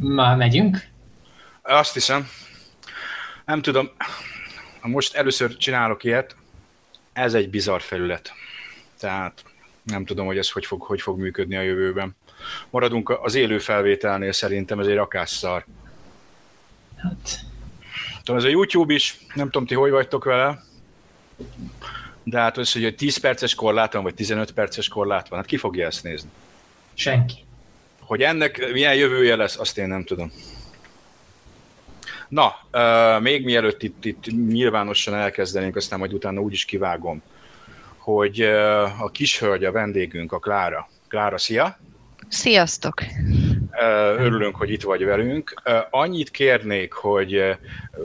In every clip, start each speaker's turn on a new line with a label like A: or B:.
A: Már megyünk?
B: Azt hiszem. Nem tudom, most először csinálok ilyet, ez egy bizarr felület. Tehát nem tudom, hogy ez hogy fog, hogy fog működni a jövőben. Maradunk az élő felvételnél szerintem, ez egy rakásszar. Hát... Tudom, ez a YouTube is, nem tudom, ti hogy vagytok vele, de hát az, hogy 10 perces korlát van, vagy 15 perces korlát van, hát ki fogja ezt nézni?
A: Senki.
B: Hogy ennek milyen jövője lesz, azt én nem tudom. Na, még mielőtt itt, itt nyilvánosan elkezdenénk, aztán majd utána úgy is kivágom, hogy a kis hölgy, a vendégünk, a Klára. Klára, szia!
C: Sziasztok!
B: Örülünk, hogy itt vagy velünk. Annyit kérnék, hogy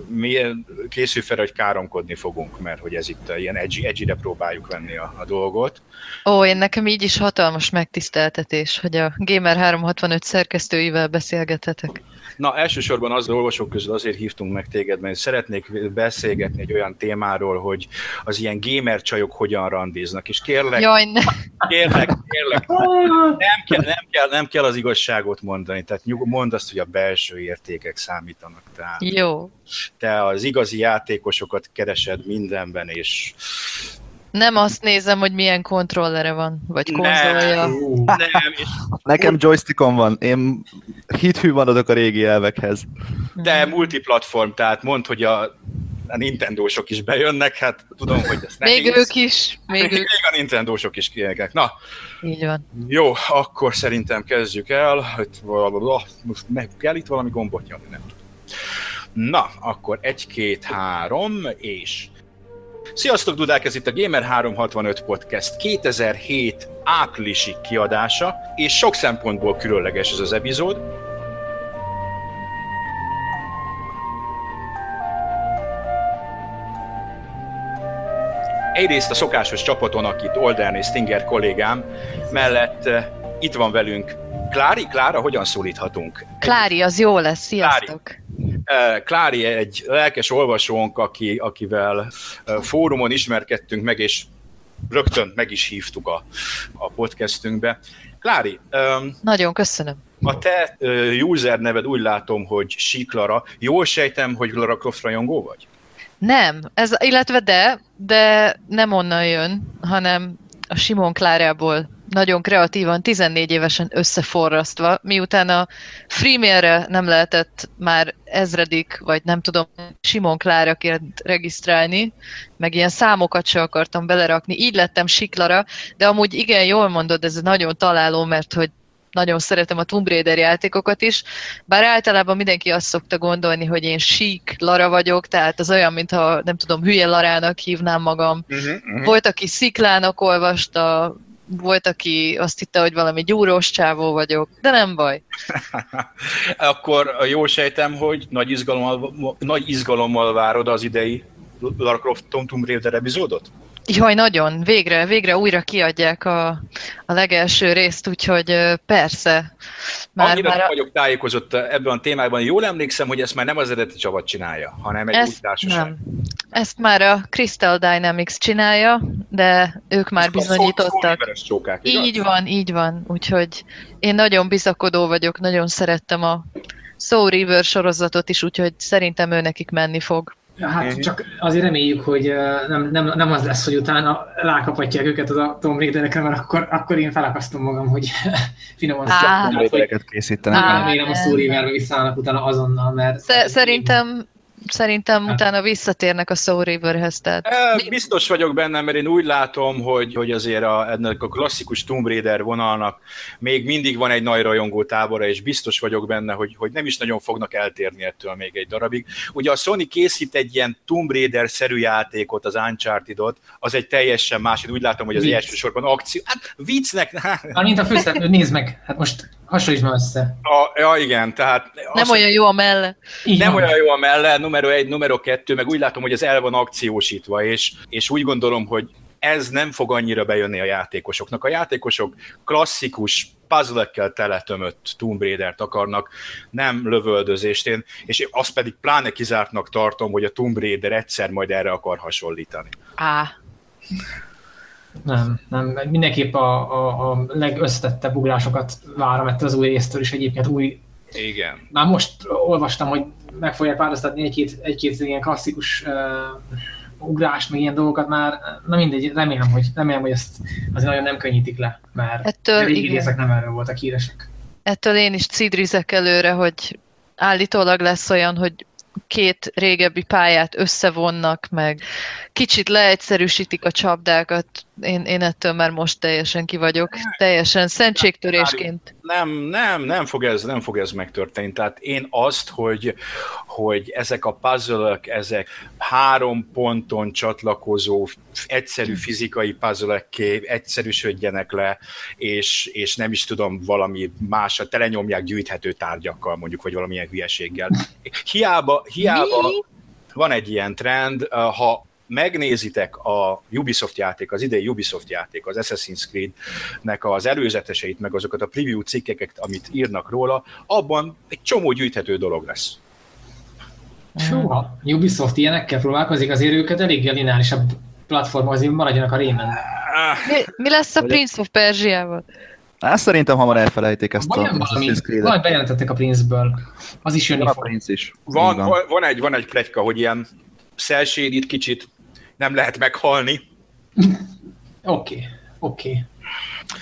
B: milyen készülj fel, hogy káromkodni fogunk, mert hogy ez itt ilyen edgy, edgy próbáljuk venni a, a dolgot.
C: Ó, én nekem így is hatalmas megtiszteltetés, hogy a Gamer 365 szerkesztőivel beszélgethetek.
B: Na, elsősorban az olvasók közül azért hívtunk meg téged, mert szeretnék beszélgetni egy olyan témáról, hogy az ilyen gamer csajok hogyan randiznak, és kérlek,
C: Jaj, ne.
B: kérlek, kérlek, nem kell, nem, kell, nem kell az igazságot mondani, tehát nyug, mondd azt, hogy a belső értékek számítanak. Tehát
C: Jó.
B: Te az igazi játékosokat keresed mindenben, és
C: nem azt nézem, hogy milyen kontrollere van, vagy konzolja. Nem,
D: nem. És... Nekem joystickon van, én hithű maradok a régi elvekhez.
B: De multiplatform, tehát mondd, hogy a, a Nintendo-sok is bejönnek, hát tudom, hogy ez
C: Még nehéz. ők is.
B: Még, még, ők. még a Nintendo-sok is kiegek. Na,
C: így van.
B: Jó, akkor szerintem kezdjük el. Most meg kell itt valami gombot nyomni, nem tudom. Na, akkor egy, két, három, és Sziasztok, Dudák! Ez itt a Gamer365 Podcast 2007 áprilisi kiadása, és sok szempontból különleges ez az epizód. Egyrészt a szokásos csapaton, akit Olden és Stinger kollégám, mellett uh, itt van velünk Klári. Klára, hogyan szólíthatunk?
C: Klári, az jó lesz, sziasztok! Klári.
B: Klári egy lelkes olvasónk, aki, akivel fórumon ismerkedtünk meg, és rögtön meg is hívtuk a, a podcastünkbe. Klári.
C: Nagyon köszönöm.
B: A te user neved úgy látom, hogy Siklara. Jól sejtem, hogy Lara Croft rajongó vagy?
C: Nem, ez, illetve de, de nem onnan jön, hanem a Simon Klárából nagyon kreatívan, 14 évesen összeforrasztva, miután a Freemailre nem lehetett már ezredik, vagy nem tudom, Simon Kláraként regisztrálni, meg ilyen számokat se akartam belerakni, így lettem Siklara, de amúgy igen, jól mondod, ez nagyon találó, mert hogy nagyon szeretem a Tomb Raider játékokat is, bár általában mindenki azt szokta gondolni, hogy én sík Lara vagyok, tehát az olyan, mintha nem tudom, hülye Larának hívnám magam. Uh-huh, uh-huh. Volt, aki Sziklának olvasta, volt, aki azt hitte, hogy valami gyúrós csávó vagyok, de nem baj.
B: Akkor jól sejtem, hogy nagy izgalommal, nagy izgalommal várod az idei Lara Croft Tomb Raider epizódot?
C: Jaj, nagyon. Végre, végre újra kiadják a, a legelső részt, úgyhogy persze.
B: Már, Annyira már a... vagyok tájékozott ebben a témában. Jól emlékszem, hogy ezt már nem az eredeti csapat csinálja, hanem egy ezt új társaság. Nem.
C: Ezt már a Crystal Dynamics csinálja, de ők már Ezt bizonyítottak.
B: A csókák,
C: így van, így van. Úgyhogy én nagyon bizakodó vagyok, nagyon szerettem a Soul River sorozatot is, úgyhogy szerintem ő nekik menni fog.
A: Hát uh-huh. csak azért reméljük, hogy nem, nem, nem az lesz, hogy utána rákaphatják őket az a Tomb Raiderekre, mert akkor, akkor én felakasztom magam, hogy finoman
D: Tomb Raidereket készítenek.
A: Remélem a Soul Riverbe visszaállnak utána azonnal, mert...
C: Szerintem Szerintem hát. utána visszatérnek a Soul Riverhez. Tehát...
B: Biztos vagyok benne, mert én úgy látom, hogy, hogy azért a, ennek a klasszikus Tomb Raider vonalnak még mindig van egy nagy rajongó tábora, és biztos vagyok benne, hogy, hogy nem is nagyon fognak eltérni ettől még egy darabig. Ugye a Sony készít egy ilyen Tomb Raider-szerű játékot, az Uncharted-ot, az egy teljesen másik, úgy látom, hogy az Vicc. elsősorban akció. Hát viccnek...
A: Hát, mint a főszereplő, nézd meg, hát most hasonlítsd már össze.
B: A, ja, igen, tehát...
C: Nem olyan jó a melle.
B: nem olyan jó a melle, numero egy, numero kettő, meg úgy látom, hogy ez el van akciósítva, és, és úgy gondolom, hogy ez nem fog annyira bejönni a játékosoknak. A játékosok klasszikus puzzle teletömött Tomb Raider-t akarnak, nem lövöldözést én, és azt pedig pláne kizártnak tartom, hogy a Tomb Raider egyszer majd erre akar hasonlítani.
C: Á.
A: Nem, nem. Mindenképp a, a, a legösszetettebb ugrásokat várom ettől az új résztől, és egyébként új
B: Igen.
A: Már most olvastam, hogy meg fogják változtatni egy-két, egy-két ilyen klasszikus uh, ugrást, meg ilyen dolgokat már, na mindegy, remélem, hogy, remélem, hogy ezt azért nagyon nem könnyítik le, mert
C: Ettől,
A: a régi részek nem erről voltak híresek.
C: Ettől én is cidrizek előre, hogy állítólag lesz olyan, hogy két régebbi pályát összevonnak, meg kicsit leegyszerűsítik a csapdákat. Én, én ettől már most teljesen ki vagyok. Teljesen szentségtörésként.
B: Nem, nem, nem fog ez, nem fog ez megtörténni. Tehát én azt, hogy, hogy ezek a puzzle ezek három ponton csatlakozó, egyszerű fizikai puzzle egyszerűsödjenek le, és, és nem is tudom, valami másra telenyomják gyűjthető tárgyakkal, mondjuk, vagy valamilyen hülyeséggel. Hiába, hiába
C: Mi?
B: van egy ilyen trend, ha megnézitek a Ubisoft játék, az idei Ubisoft játék, az Assassin's Creed-nek az előzeteseit, meg azokat a preview cikkeket, amit írnak róla, abban egy csomó gyűjthető dolog lesz.
A: Soha. Ubisoft ilyenekkel próbálkozik, azért őket eléggé lineárisabb platform, azért maradjanak a rémen.
C: Mi, mi lesz a Prince of Persia-val?
D: Ezt szerintem hamar elfelejték ezt a
A: Vajon valami,
D: Assassin's Creed-et.
A: valamit bejelentettek a Prince-ből. Az is jönni
D: Van a. Prince is.
B: Van,
D: van.
B: van, van, egy, van egy pletyka, hogy ilyen itt kicsit nem lehet meghalni.
A: Oké, oké.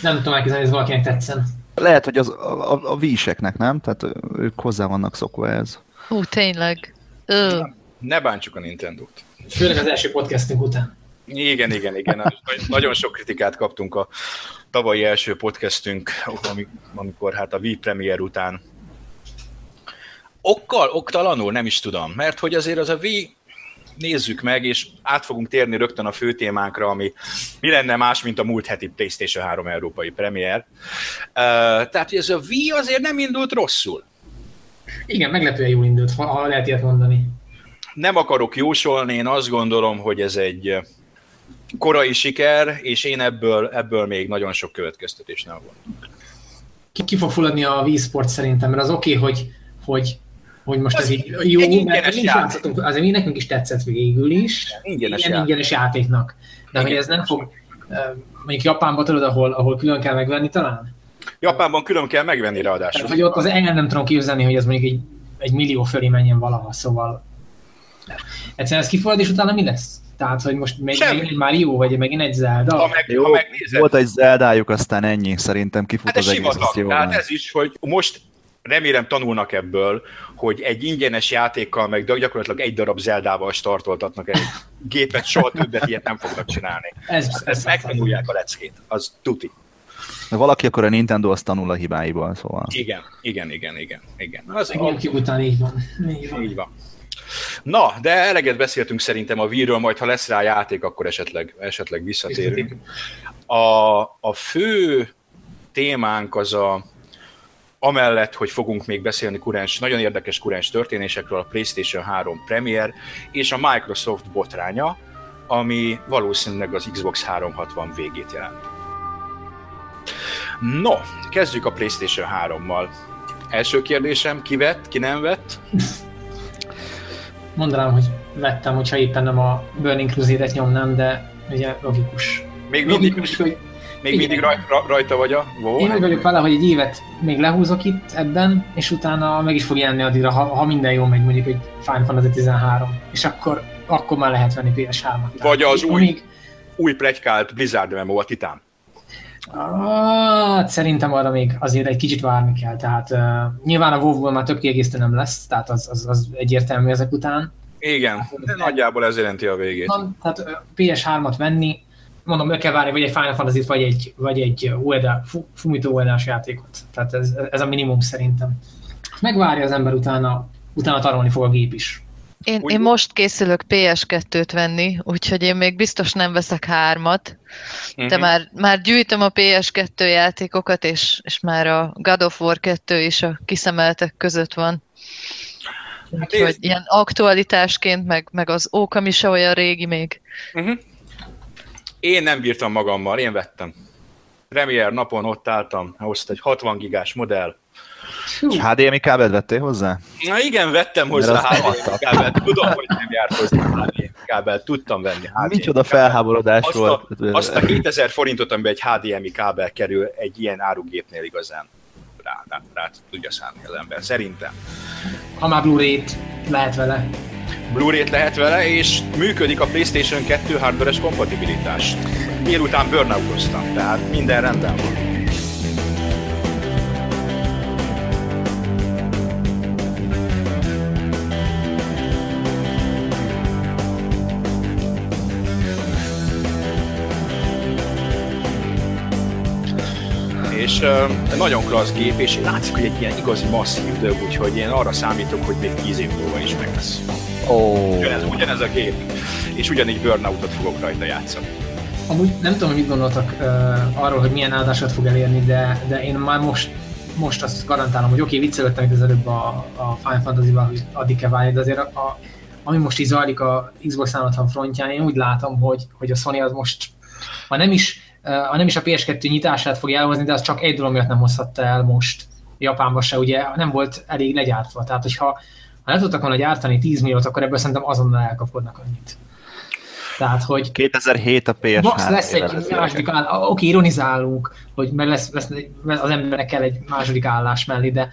A: Nem tudom elképzelni, hogy ez valakinek tetszen.
D: Lehet, hogy az, a, a, a víseknek, nem? Tehát ők hozzá vannak szokva ez.
C: Hú, tényleg. Ö,
B: Ne bántsuk a Nintendo-t.
A: Főleg az első podcastünk után.
B: Igen, igen, igen. Nagy- Nagyon sok kritikát kaptunk a tavalyi első podcastünk, ami- amikor hát a Wii Premier után okkal, oktalanul, nem is tudom, mert hogy azért az a Wii nézzük meg, és át fogunk térni rögtön a fő témánkra, ami mi lenne más, mint a múlt heti PlayStation 3 európai premier. Tehát, hogy ez a Wii azért nem indult rosszul.
A: Igen, meglepően jól indult, ha, lehet ilyet mondani.
B: Nem akarok jósolni, én azt gondolom, hogy ez egy korai siker, és én ebből, ebből még nagyon sok következtetés nem von.
A: Ki, ki fog fulladni a Wii Sport szerintem, mert az oké, okay, hogy, hogy, hogy most
B: Az
A: ez így
B: egy
A: jó,
B: ingyenes
A: mert
B: játék.
A: azért mi nekünk is tetszett végül is,
B: Ingyenes
A: ilyen
B: játék.
A: ingyenes játéknak. De hogy ez nem fog, mondjuk Japánban tudod, ahol, ahol külön kell megvenni talán?
B: Japánban külön kell megvenni ráadásul.
A: Tehát, hogy ott az el nem tudom képzelni, hogy ez mondjuk egy, egy millió fölé menjen valaha, szóval egyszerűen ez kifogad, és utána mi lesz? Tehát, hogy most még,
B: Semmi.
A: megint egy Mario, vagy megint egy Zelda?
B: Ha, meg,
D: Jó,
B: ha megnézed,
D: volt egy Zeldájuk, aztán ennyi, szerintem kifut
B: hát
D: az egész,
B: sivatag. Tehát ez is, hogy most remélem tanulnak ebből, hogy egy ingyenes játékkal, meg gyakorlatilag egy darab Zeldával startoltatnak egy gépet, soha többet ilyet nem fognak csinálni.
A: Ez,
B: Ezt, ezt megtanulják a leckét, az tuti.
D: De valaki akkor a Nintendo azt tanul a hibáiból, szóval.
B: Igen, igen, igen, igen. igen. Az,
A: A GameCube után így van. Így van.
B: Így van. Na, de eleget beszéltünk szerintem a Wii-ről, majd ha lesz rá játék, akkor esetleg, esetleg visszatérünk. A, a fő témánk az a, amellett, hogy fogunk még beszélni kurens, nagyon érdekes kurens történésekről, a PlayStation 3 Premier és a Microsoft botránya, ami valószínűleg az Xbox 360 végét jelent. No, kezdjük a PlayStation 3-mal. Első kérdésem, ki vett, ki nem vett?
A: Mondanám, hogy vettem, hogyha éppen nem a Burning Crusade-et nyomnám, de ugye logikus.
B: Még mindig,
A: Logikus, hogy
B: még
A: igen.
B: mindig raj, ra- rajta vagy a WoW?
A: én úgy vagyok vele, hogy egy évet még lehúzok itt ebben, és utána meg is fog jelenni addigra, ha, ha minden jól megy, mondjuk egy Final Fantasy 13, és akkor, akkor már lehet venni PS3-at.
B: Vagy az új-
A: Amíg,
B: Új pletykált Blizzard MMO a Titán.
A: Ah, szerintem arra még azért egy kicsit várni kell, tehát uh, nyilván a WoW-ból már több kiegészítő nem lesz, tehát az, az, az egyértelmű ezek után.
B: Igen, de nagyjából ez jelenti a végét.
A: Na, tehát ö, PS3-at venni, mondom, meg kell várni, vagy egy Final Fantasy-t, vagy egy, vagy egy Ueda, Fu- Fumito Uedás játékot. Tehát ez, ez a minimum szerintem. Megvárja az ember utána, utána tarolni fog a gép is.
C: Én,
B: Úgy-
C: én most készülök PS2-t venni, úgyhogy én még biztos nem veszek hármat, de
B: Mhm.
C: már, már gyűjtöm a PS2 játékokat, és, és már a God of War 2 is a kiszemeltek között van.
B: Hát
C: Úgyhogy ilyen aktualitásként, meg, meg az Ókami se olyan régi még.
B: Mhm. Én nem bírtam magammal, én vettem. Premier napon ott álltam, hozt egy 60 gigás modell.
D: És HDMI kábelt vettél hozzá?
B: Na igen, vettem hozzá HDMI kábelt. Tudom, hogy nem járt hozzá HDMI kábelt, tudtam venni HDMI
D: Micsoda felháborodás
B: Azt
D: volt.
B: a, azt a 2000 forintot, amiben egy HDMI kábel kerül egy ilyen árugépnél igazán rá, rá, rá tudja szállni az ember, szerintem.
A: Ha már Blu-ray-t lehet vele.
B: Blu-ray-t lehet vele, és működik a PlayStation 2 hardware kompatibilitás. Délután burnoutoztam, tehát minden rendben van. És uh, nagyon klassz gép, és látszik, hogy egy ilyen igazi masszív dög, úgyhogy én arra számítok, hogy még 10 év múlva is meg lesz.
D: Oh.
B: Ugyanez, ugyanez a gép, és ugyanígy Burnoutot fogok rajta játszani.
A: Amúgy nem tudom, hogy mit gondoltak uh, arról, hogy milyen áldásat fog elérni, de, de én már most most azt garantálom, hogy oké, okay, viccelődtem itt az előbb a, a Final Fantasy-val, hogy addig-e válni, de azért a, a, ami most így zajlik a Xbox 360 frontján, én úgy látom, hogy, hogy a Sony az most, ha nem is ha nem is a PS2 nyitását fogja elhozni, de az csak egy dolog miatt nem hozhatta el most Japánba se, ugye nem volt elég legyártva. Tehát, hogyha ha le tudtak volna gyártani 10 milliót, akkor ebből szerintem azonnal elkapodnak annyit. Tehát, hogy
D: 2007 a PS3.
A: Max lesz egy második állás, oké, ironizálunk, hogy meg lesz, lesz, az embernek kell egy második állás mellé, de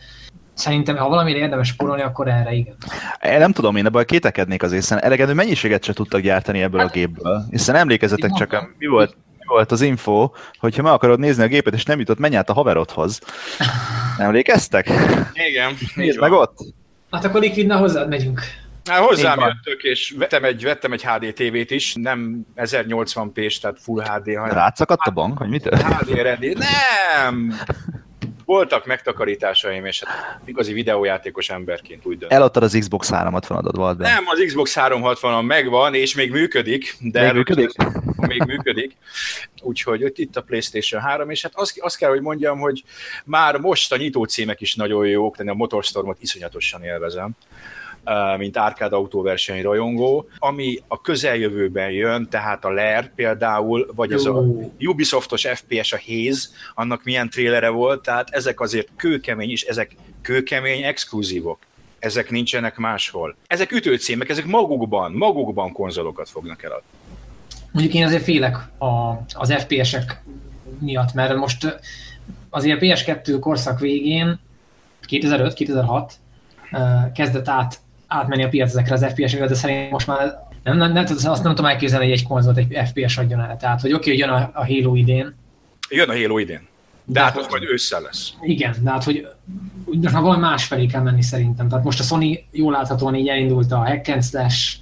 A: Szerintem, ha valamire érdemes spórolni, akkor erre igen.
D: Én nem tudom, én ebből kétekednék az hiszen elegendő mennyiséget se tudtak gyártani ebből hát, a gépből. Hiszen emlékezetek csak, mi volt, volt az info, hogyha meg akarod nézni a gépet, és nem jutott, menj át a haverodhoz. Emlékeztek?
B: Igen.
D: Nézd meg ott.
A: Hát akkor Liquidna hozzád megyünk.
B: Hát hozzám jöttök, és vettem egy, vettem egy HD TV-t is, nem 1080p-s, tehát Full HD,
D: hanem... Rátszakadt a bank, vagy mit?
B: HD ready. Nem! voltak megtakarításaim, és hát igazi videójátékos emberként úgy dönt.
D: Eladtad az Xbox 360-ad, volt
B: Nem, az Xbox 360-on megvan, és még működik. De
D: még működik?
B: Még működik. Úgyhogy itt a PlayStation 3, és hát azt, azt kell, hogy mondjam, hogy már most a nyitó címek is nagyon jók, de a Motorstormot iszonyatosan élvezem mint árkád autóverseny rajongó, ami a közeljövőben jön, tehát a LER például, vagy az a Ubisoftos FPS, a Haze, annak milyen trélere volt, tehát ezek azért kőkemény, és ezek kőkemény exkluzívok. Ezek nincsenek máshol. Ezek ütőcímek, ezek magukban, magukban konzolokat fognak eladni.
A: Mondjuk én azért félek a, az FPS-ek miatt, mert most azért a PS2 korszak végén, 2005-2006 kezdett át átmenni a piac ezekre az FPS-ekre, de szerintem most már nem, nem, nem, azt nem tudom elképzelni, hogy egy konzolt egy FPS adjon el. Tehát, hogy oké, okay, jön a, a Halo idén.
B: Jön a Halo idén. De, de hát az majd ősszel lesz.
A: Igen, de hát, hogy most már valami más felé kell menni szerintem. Tehát most a Sony jól láthatóan így elindult a hack and slash,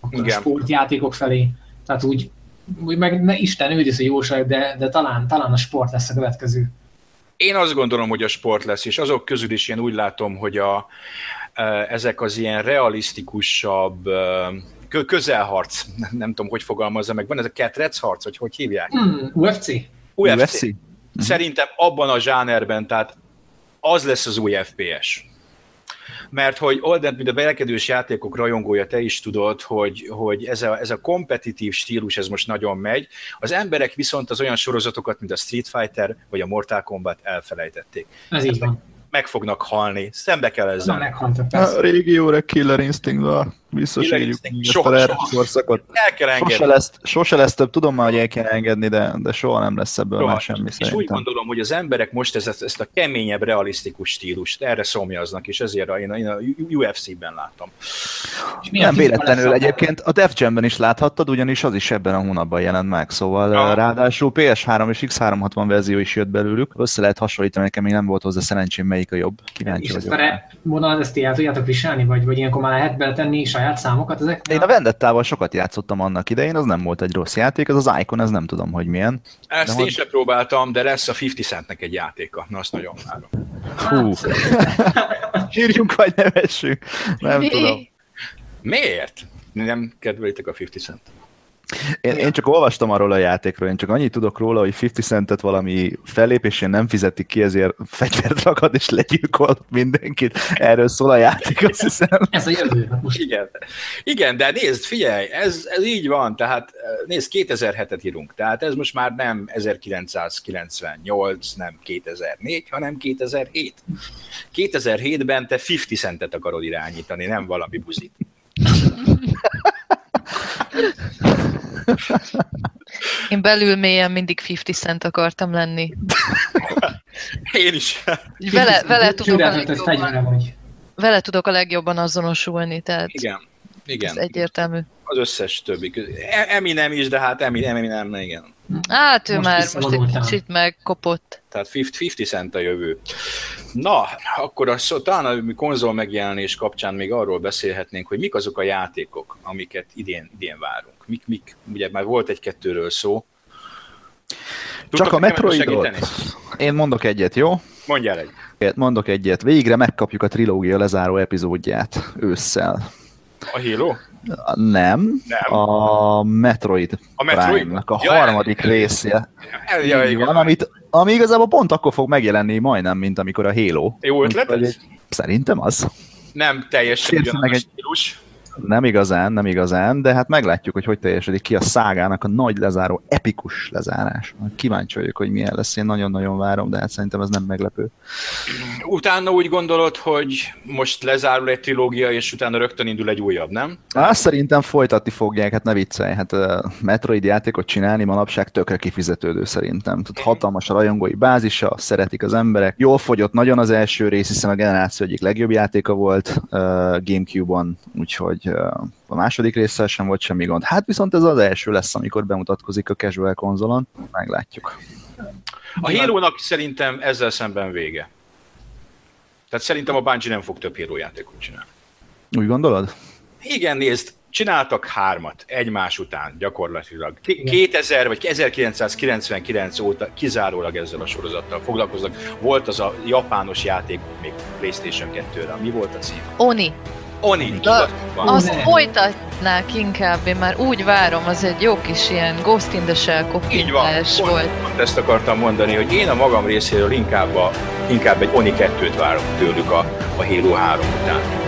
A: akkor Igen. a sportjátékok felé. Tehát úgy, úgy meg ne, Isten őriz, hogy jóság, de, de talán, talán a sport lesz a következő.
B: Én azt gondolom, hogy a sport lesz, és azok közül is én úgy látom, hogy a, ezek az ilyen realisztikusabb közelharc, nem tudom, hogy fogalmazza meg, van ez a ketrec harc, hogy hogy hívják?
A: Mm, UFC.
B: UFC. UFC. Mhm. Szerintem abban a zsánerben, tehát az lesz az új FPS. Mert hogy Olden, mint a belekedős játékok rajongója, te is tudod, hogy, hogy ez, a, ez a kompetitív stílus, ez most nagyon megy. Az emberek viszont az olyan sorozatokat, mint a Street Fighter vagy a Mortal Kombat elfelejtették.
A: Ez így van
B: meg fognak halni. Szembe kell ezzel.
A: Meghaltak,
D: A régi jó Killer instinct visszasírjuk ezt a korszakot.
B: El kell engedni.
D: Sose lesz, sose lesz több, tudom már, hogy el kell engedni, de, de soha nem lesz ebből soha. már semmi És
B: szerintem. úgy gondolom, hogy az emberek most ezt, ezt a keményebb, realisztikus stílust erre szomjaznak, és ezért én, én a UFC-ben látom.
D: Nem véletlenül egyébként a Def Jam-ben is láthattad, ugyanis az is ebben a hónapban jelent meg, szóval ah. ráadásul PS3 és X360 verzió is jött belőlük. Össze lehet hasonlítani, nekem még nem volt hozzá szerencsém, melyik a jobb. Kíváncsi és
A: vagyok. És ezt a ezt el tudjátok viselni, vagy, vagy ilyenkor már lehet beletenni saját számokat ezek?
D: Én a Vendettával sokat játszottam annak idején, az nem volt egy rossz játék, az az Icon, ez nem tudom, hogy milyen.
B: Ezt de én sem próbáltam, de lesz a 50 Centnek egy játéka. Na, azt nagyon várom.
D: Hú. Sírjunk vagy nevessünk. Nem Mi? tudom.
B: Miért? Nem kedvelitek a 50 Cent?
D: Én, én csak olvastam arról a játékról, én csak annyit tudok róla, hogy 50 centet valami fellépésén nem fizetik ki, ezért fegyvert ragad és legyilkol mindenkit. Erről szól a játék, azt hiszem.
A: Ez a jövő. Hát
B: most. Igen. Igen, de nézd, figyelj, ez, ez így van, tehát nézd, 2007-et írunk, tehát ez most már nem 1998, nem 2004, hanem 2007. 2007-ben te 50 centet akarod irányítani, nem valami buzit.
C: Én belül mélyen mindig 50 cent akartam lenni.
B: Én is.
C: Vele, vele tudok a
A: vagy.
C: vele tudok a legjobban azonosulni, tehát
B: Igen. Igen.
C: ez egyértelmű.
B: Az összes többi. közül. E- Eminem is, de hát Eminem, Eminem, igen.
C: Hát ő
A: Most
C: már most egy kicsit megkopott.
B: Tehát 50, 50 cent a jövő. Na, akkor a, talán a konzol megjelenés kapcsán még arról beszélhetnénk, hogy mik azok a játékok, amiket idén, idén várunk. Mik, mik, ugye már volt egy-kettőről szó.
D: Csak a Metroidot. Én mondok egyet, jó?
B: Mondjál egy.
D: Mondok egyet. Végre megkapjuk a trilógia lezáró epizódját ősszel.
B: A Halo?
D: Nem,
B: Nem.
D: a Metroid,
B: A Metroid?
D: Prime-nak a
B: Ja,
D: harmadik
B: el-
D: része.
B: Ja,
D: Így
B: igen.
D: van, amit, ami igazából pont akkor fog megjelenni majdnem, mint amikor a Halo.
B: Jó ötlet ez?
D: Szerintem az.
B: Nem teljesen ugyanaz
D: egy-
B: stílus.
D: Nem igazán, nem igazán, de hát meglátjuk, hogy hogy teljesedik ki a szágának a nagy lezáró, epikus lezárás. Kíváncsi vagyok, hogy milyen lesz, én nagyon-nagyon várom, de hát szerintem ez nem meglepő.
B: Utána úgy gondolod, hogy most lezárul egy trilógia, és utána rögtön indul egy újabb, nem?
D: Azt szerintem folytatni fogják, hát ne viccelj, hát uh, Metroid játékot csinálni manapság tökre kifizetődő szerintem. Tud, hatalmas a rajongói bázisa, szeretik az emberek. Jól fogyott nagyon az első rész, hiszen a generáció egyik legjobb játéka volt uh, Gamecube-on, úgyhogy uh, a második résszel sem volt semmi gond. Hát viszont ez az első lesz, amikor bemutatkozik a casual konzolon. Meglátjuk.
B: A Halo-nak szerintem ezzel szemben vége. Tehát szerintem a Bungie nem fog több Halo játékot csinálni.
D: Úgy gondolod?
B: Igen, nézd, csináltak hármat egymás után gyakorlatilag. K- 2000 vagy 1999 óta kizárólag ezzel a sorozattal foglalkoznak. Volt az a japános játék még PlayStation 2-re. Mi volt a cím?
C: Oni,
B: Oni, tudatban.
C: azt
A: ne.
C: folytatnák inkább, én már úgy várom, az egy jó kis ilyen Ghost in the Shell
B: Így van, pont,
C: volt.
B: pont ezt akartam mondani, hogy én a magam részéről inkább, a, inkább egy Oni 2-t várok tőlük a, a Halo 3 után.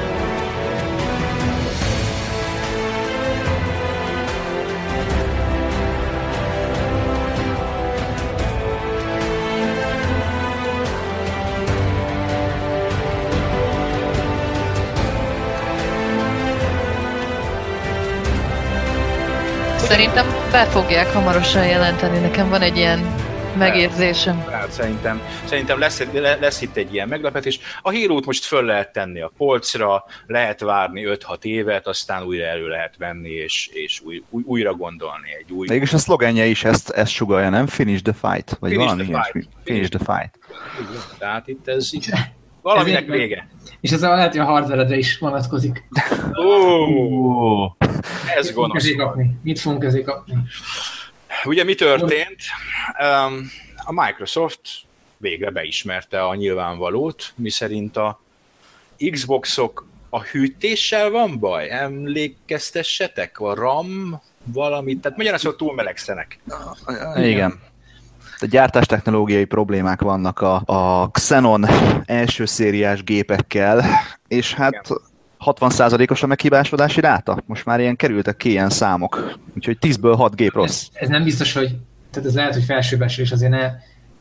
C: Szerintem be fogják hamarosan jelenteni, nekem van egy ilyen megérzésem.
B: Hát szerintem, szerintem lesz, le- lesz itt egy ilyen meglepetés. A hírót most föl lehet tenni a polcra, lehet várni 5-6 évet, aztán újra elő lehet venni, és, és új, új, újra gondolni egy új...
D: Mégis a szlogenje is ezt, ezt sugalja, nem? Finish the fight, vagy
B: Finish
D: valami
B: the fight.
D: Finish the fight.
B: Tehát itt ez így, valaminek vége.
A: És ez a lehet, hogy a hardware is vonatkozik.
B: Ó, ez
A: Mit fogunk
B: gonosz.
A: ezé kapni? Mit fogunk ezé kapni?
B: Ugye mi történt? A Microsoft végre beismerte a nyilvánvalót, miszerint a Xboxok a hűtéssel van baj? Emlékeztessetek? A RAM valamit? Tehát magyarán szóval túl melegszenek.
D: Igen. A gyártás technológiai problémák vannak a, a Xenon első szériás gépekkel, és hát 60%-os a meghibásodási ráta. Most már ilyen kerültek ki ilyen számok. Úgyhogy 10-ből 6 gép rossz.
A: Ez, ez nem biztos, hogy tehát ez lehet, hogy felsőbeslés, azért ne,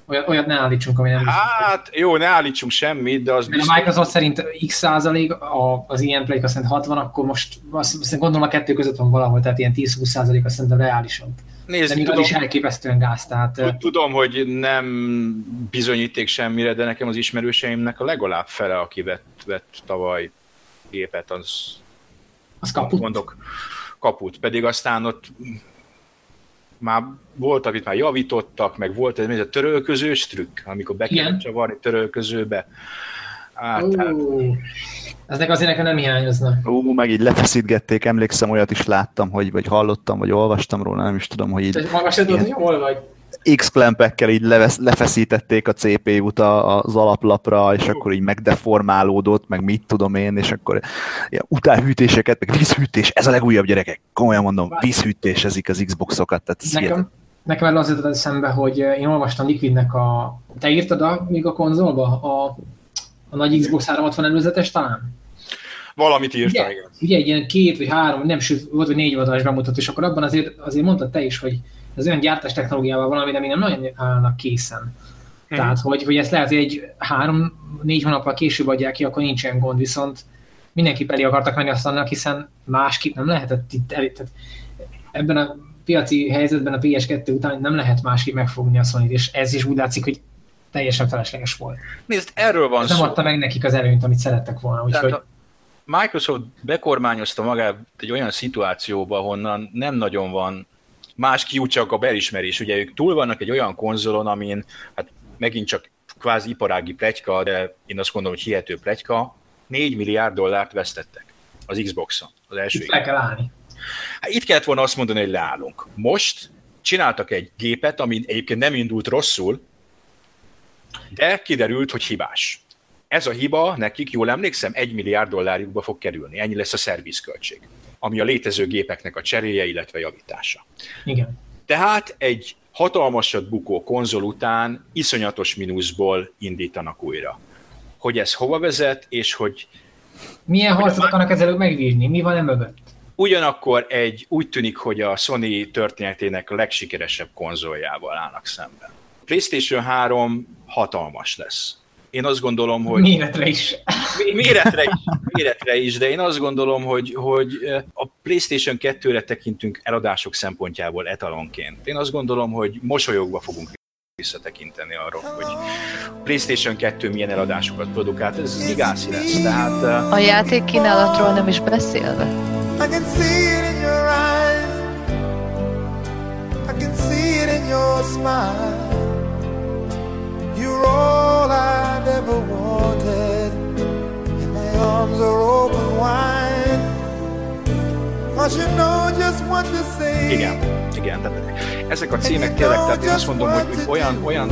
A: olyat, olyat ne állítsunk, ami nem biztos.
B: Hát jó, ne állítsunk semmit, de az
A: Mert a Microsoft szerint x százalék, a, az ilyen play szerint 60, akkor most azt, azt gondolom a kettő között van valahol, tehát ilyen 10-20 százalék azt szerintem reálisabb.
B: Nézd,
A: De
B: tudom,
A: is elképesztően gáz, tehát
B: Tud- Tudom, hogy nem bizonyíték semmire, de nekem az ismerőseimnek a legalább fele, aki vett, vett tavaly gépet, az
A: az kaput.
B: mondok kaput. Pedig aztán ott már voltak, itt már javítottak, meg volt ez a törölközős trükk, amikor be kellett csavarni törölközőbe. Hát,
A: Ó,
B: hát,
A: ez nekem azért nekem nem hiányozna.
D: Ú, meg így lefeszítgették, emlékszem, olyat is láttam, hogy vagy hallottam, vagy olvastam róla, nem is tudom, hogy így
A: Te maga se tudod, hogy hol vagy.
D: X-klempekkel így levesz, lefeszítették a CPU-t az alaplapra, és akkor így megdeformálódott, meg mit tudom én, és akkor ilyen utánhűtéseket, meg vízhűtés, ez a legújabb gyerekek, komolyan mondom, vízhűtés ezik az Xboxokat, tehát ez.
A: Nekem, nekem erről az jutott eszembe, hogy eh, én olvastam Liquidnek a... Te írtad a, még a konzolba? A, a nagy Xbox 360 előzetes talán?
B: valamit írta,
A: Ugye,
B: igen.
A: ugye egy ilyen két vagy három, nem sőt, volt vagy négy oldalas bemutató, és akkor abban azért, azért mondtad te is, hogy ez olyan gyártás technológiával valami, még nem nagyon állnak készen.
B: Mhm.
A: Tehát, hogy, hogy ezt lehet, hogy egy három-négy hónappal később adják ki, akkor nincsen gond, viszont mindenki elé akartak menni azt annak, hiszen másképp nem lehetett itt elé, tehát ebben a piaci helyzetben a PS2 után nem lehet másképp megfogni a sony és ez is úgy látszik, hogy teljesen felesleges volt.
B: Nézd, erről van
A: Ez
B: szó.
A: nem adta meg nekik az előnyt, amit szerettek volna. Úgyhogy...
B: A Microsoft bekormányozta magát egy olyan szituációba, honnan nem nagyon van más kiút csak a belismerés. Ugye ők túl vannak egy olyan konzolon, amin hát megint csak kvázi iparági pletyka, de én azt gondolom, hogy hihető pletyka, 4 milliárd dollárt vesztettek az Xbox-on az első
A: Itt fel kell állni.
B: Hát itt kellett volna azt mondani, hogy leállunk. Most csináltak egy gépet, ami egyébként nem indult rosszul, de kiderült, hogy hibás. Ez a hiba nekik, jól emlékszem, egy milliárd dollárjukba fog kerülni. Ennyi lesz a szervizköltség, ami a létező gépeknek a cseréje, illetve javítása.
A: Igen.
B: Tehát egy hatalmasat bukó konzol után iszonyatos mínuszból indítanak újra. Hogy ez hova vezet, és hogy
A: Milyen harcot akarnak ezzel megvívni? Mi van e mögött?
B: ugyanakkor egy úgy tűnik, hogy a Sony történetének a legsikeresebb konzoljával állnak szemben. PlayStation 3 hatalmas lesz. Én azt gondolom, hogy...
A: Méretre is.
B: Méretre is, méretre is, de én azt gondolom, hogy, hogy a PlayStation 2-re tekintünk eladások szempontjából etalonként. Én azt gondolom, hogy mosolyogva fogunk visszatekinteni arra, hogy PlayStation 2 milyen eladásokat produkált, ez gigászi lesz. Tehát,
C: A játék kínálatról nem is beszélve.
E: I can see it in your eyes. I can see it in your smile. All I've ever wanted. And my arms are open wide. Cause you know just what to say.
B: igen, igen, tehát ezek a címek tényleg, tehát én azt mondom, hogy olyan, olyan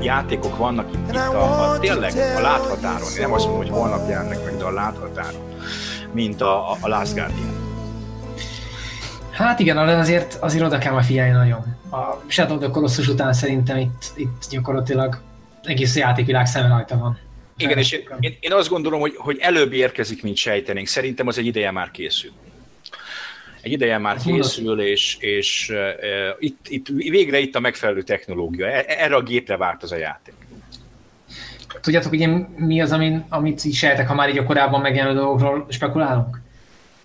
B: játékok vannak itt, itt a, a, tényleg a láthatáron, én nem azt mondom, hogy holnap jelennek meg, de a láthatáron, mint a, a, a Last Guardian.
A: Hát igen, azért, azért oda kell majd figyelni nagyon. A Shadow of the Colossus után szerintem itt, itt gyakorlatilag egész játékvilág szeme rajta van.
B: Igen, és én, én, én azt gondolom, hogy, hogy előbb érkezik, mint sejtenénk. Szerintem az egy ideje már készül. Egy ideje már
A: Az mondat-
B: készül, és, és uh, itt, itt, végre itt a megfelelő technológia. E- Erre a gépre várt az a játék.
A: Tudjátok, hogy én mi az, amin, amit így sejtek, ha már így a korábban megjelenő dolgokról spekulálunk?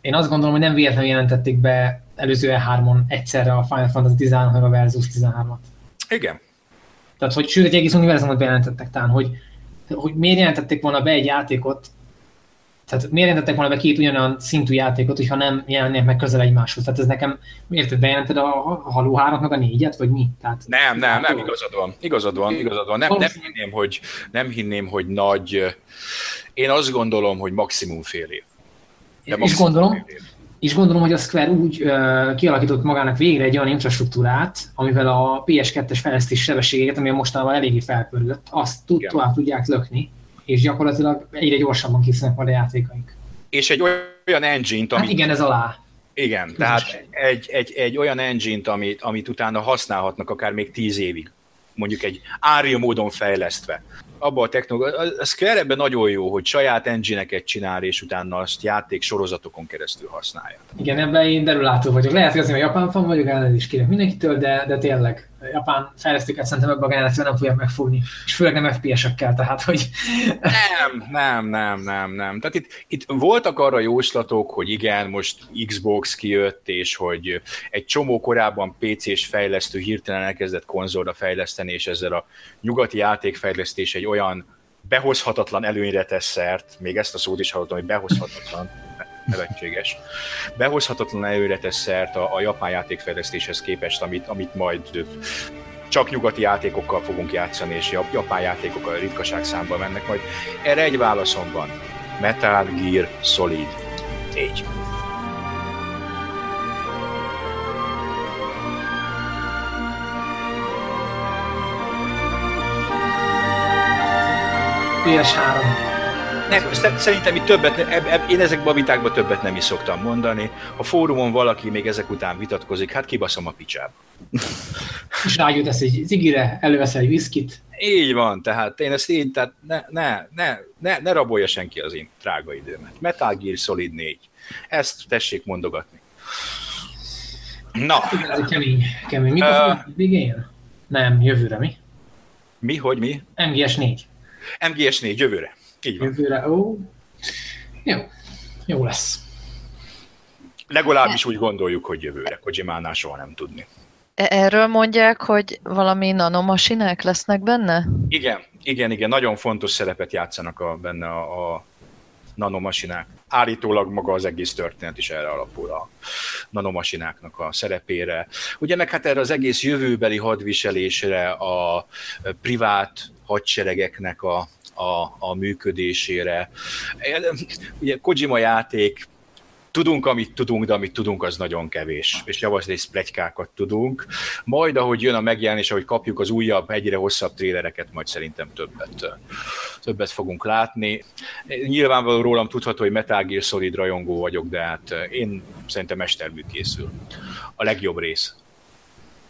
A: Én azt gondolom, hogy nem véletlenül jelentették be előző E3-on egyszerre a Final Fantasy 13 meg a Versus 13-at.
B: Igen.
A: Tehát, hogy sőt, egy egész univerzumot bejelentettek talán, hogy, hogy miért jelentették volna be egy játékot, tehát miért jelentettek volna be két ugyanolyan szintű játékot, hogyha nem jelennék meg közel egymáshoz. Tehát ez nekem, érted, bejelented a, a Halo 3 meg a 4-et, vagy mi? Tehát,
B: Nem, nem, nem, igazad van. Igazad van, igazad van. Nem, nem, hinném, hogy, nem hinném, hogy nagy... Én azt gondolom, hogy maximum fél év. De
A: és
B: maximum
A: gondolom,
B: fél év.
A: És gondolom, hogy a Square úgy uh, kialakított magának végre egy olyan infrastruktúrát, amivel a PS2-es fejlesztés sebességeket, ami mostanában eléggé felpörgött, azt tud,
B: Igen.
A: tovább tudják lökni, és gyakorlatilag egyre gyorsabban készülnek majd a játékaink.
B: És egy olyan engine-t,
A: Hát
B: amit
A: igen, ez alá.
B: Igen, tehát egy, egy, egy olyan engine-t, amit, amit utána használhatnak akár még tíz évig, mondjuk egy ária módon fejlesztve. Abba a technológia, a Square ebben nagyon jó, hogy saját engine-eket csinál, és utána azt játék sorozatokon keresztül használja.
A: Igen, ebben én derülátó vagyok. Lehet, hogy azért, mert japán fan vagyok, elnézést kérek mindenkitől, de, de tényleg, japán fejlesztőket szerintem ebben a generáció nem fogják megfogni. És főleg nem FPS-ekkel, tehát, hogy
B: Nem, nem, nem, nem, nem. Tehát itt, itt voltak arra jóslatok, hogy igen, most Xbox kijött, és hogy egy csomó korábban PC-s fejlesztő hirtelen elkezdett konzolra fejleszteni, és ezzel a nyugati játékfejlesztés egy olyan behozhatatlan előnyre tesz szert, még ezt a szót is hallottam, hogy behozhatatlan, nevetséges, behozhatatlan előnyre tesz szert a, a japán játékfejlesztéshez képest, amit, amit majd csak nyugati játékokkal fogunk játszani, és jap- japán játékok a ritkaság számba mennek majd. Erre egy válaszom van. Metal Gear Solid 4.
A: PS3.
B: Nem, sze- szerintem itt többet, eb, eb, én ezekben a vitákban többet nem is szoktam mondani. A fórumon valaki még ezek után vitatkozik, hát kibaszom a picsába.
A: És rágyújtasz egy zigire, előveszel egy viszkit.
B: Így van, tehát én ezt így, tehát ne, ne, ne, ne, ne rabolja senki az én drága időmet. Metal Gear Solid 4. Ezt tessék mondogatni. Na,
A: Igen, ez kemény, kemény. Mikor uh, végén? Nem, jövőre mi?
B: mi, hogy mi?
A: MGS 4.
B: MGS 4 jövőre. Így van.
A: Jövőre, ó. Jó. Jó lesz.
B: Legalábbis úgy gondoljuk, hogy jövőre. Kojimánál soha nem tudni.
C: E- Erről mondják, hogy valami nanomasinák lesznek benne?
B: Igen, igen, igen, nagyon fontos szerepet játszanak a, benne a, a nanomasinák. Állítólag maga az egész történet is erre alapul a nanomasináknak a szerepére. Ugye meg hát erre az egész jövőbeli hadviselésre, a privát hadseregeknek a, a, a működésére. Ugye Kojima játék tudunk, amit tudunk, de amit tudunk, az nagyon kevés. És javarészt plegykákat tudunk. Majd, ahogy jön a megjelenés, ahogy kapjuk az újabb, egyre hosszabb trélereket, majd szerintem többet, többet fogunk látni. Nyilvánvaló rólam tudható, hogy Metal Gear Solid rajongó vagyok, de hát én szerintem mestermű készül. A legjobb rész.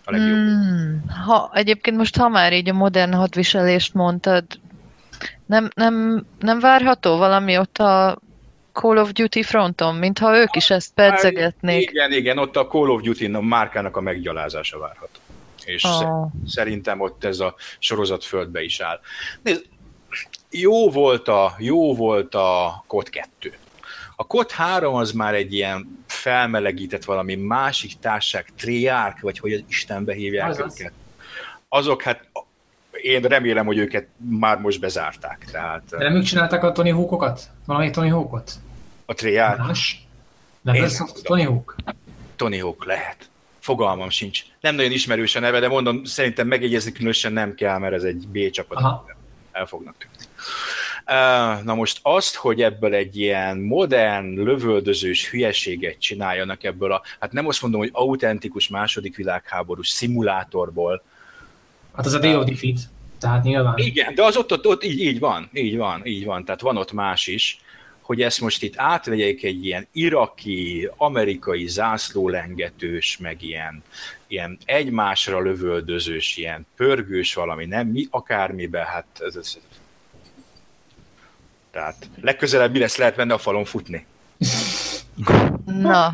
C: A legjobb. Hmm, ha, egyébként most, ha már így a modern hadviselést mondtad, nem, nem, nem várható valami ott a Call of Duty fronton, mintha ők is ezt pedzegetnék.
B: Igen, igen, ott a Call of Duty márkának a meggyalázása várható. És oh. szerintem ott ez a sorozat földbe is áll. Nézd, jó volt a, jó volt a COD 2. A COD 3 az már egy ilyen felmelegített valami másik társág, triárk, vagy hogy Istenbe hívják Azaz. őket. Azok hát én remélem, hogy őket már most bezárták. Tehát,
A: De nem ők csinálták a Tony Hawkokat? Valami Tony Hawkot?
B: A Treyarch?
A: Más? Neversoft Tony Hawk?
B: Tony Hawk lehet. Fogalmam sincs. Nem nagyon ismerős a neve, de mondom, szerintem megjegyezni különösen nem kell, mert ez egy B csapat. Aha. El fognak tűnni. Na most azt, hogy ebből egy ilyen modern, lövöldözős hülyeséget csináljanak ebből a, hát nem azt mondom, hogy autentikus második világháborús szimulátorból.
A: Hát az a Day of Defeat, tehát nyilván.
B: Igen, de az ott, ott, ott így, így van, így van, így van, tehát van ott más is hogy ezt most itt átvegyék egy ilyen iraki, amerikai zászlólengetős, meg ilyen, ilyen egymásra lövöldözős, ilyen pörgős valami, nem mi, akármibe, hát ez, ez, tehát legközelebb mi lesz, lehet benne a falon futni.
C: Na,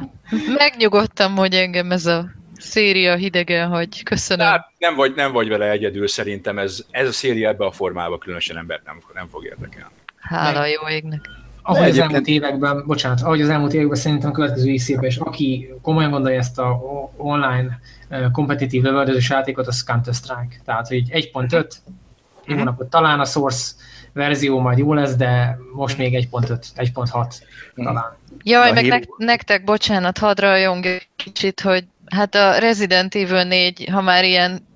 C: megnyugodtam, hogy engem ez a széria hidegen, hogy köszönöm. Hát
B: nem vagy, nem vagy vele egyedül, szerintem ez, ez a széria ebbe a formában különösen embert nem, nem fog érdekelni.
C: Hála jó égnek
A: ahogy az elmúlt években, bocsánat, ahogy az elmúlt években szerintem a következő évben és aki komolyan gondolja ezt a online kompetitív lövöldözős játékot, az Counter-Strike. Tehát, hogy 1.5, jó mm-hmm. napot, talán a Source verzió majd jó lesz, de most még 1.5, 1.6 talán.
C: Jaj, meg hír... nektek, bocsánat, hadd rajong kicsit, hogy hát a Resident Evil 4, ha már ilyen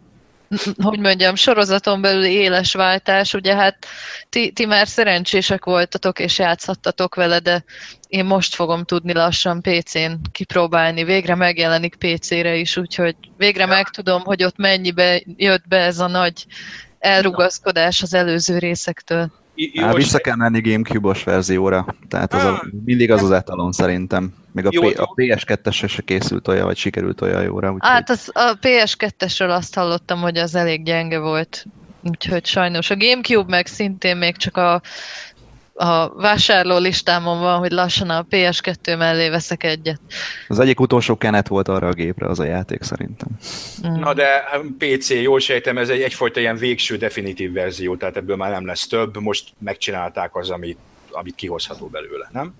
C: hogy mondjam, sorozaton belül éles váltás, ugye hát ti, ti már szerencsések voltatok és játszhattatok vele, de én most fogom tudni lassan PC-n kipróbálni. Végre megjelenik PC-re is, úgyhogy végre ja. megtudom, hogy ott mennyibe jött be ez a nagy elrugaszkodás az előző részektől.
D: Há, vissza kell menni Gamecube-os verzióra, tehát az a, mindig az az etalon szerintem. Még a, P, a PS2-es se készült olyan, vagy sikerült olyan jóra.
C: Úgyhogy... Hát az, a PS2-esről azt hallottam, hogy az elég gyenge volt. Úgyhogy sajnos a Gamecube meg szintén még csak a a vásárló listámon van, hogy lassan a PS2 mellé veszek egyet.
D: Az egyik utolsó kenet volt arra a gépre az a játék szerintem.
B: Mm. Na de PC, jól sejtem, ez egy egyfajta ilyen végső definitív verzió, tehát ebből már nem lesz több, most megcsinálták az, amit, amit kihozható belőle, nem?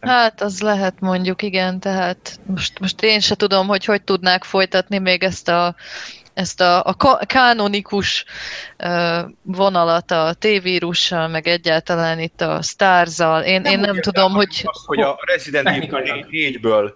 C: Hát az lehet mondjuk, igen, tehát most, most én se tudom, hogy hogy tudnák folytatni még ezt a ezt a, a kanonikus vonalat a T-vírussal, meg egyáltalán itt a Starzal. Én nem, én nem tudom, hogy...
B: Azt, hogy a Resident Evil 4-ből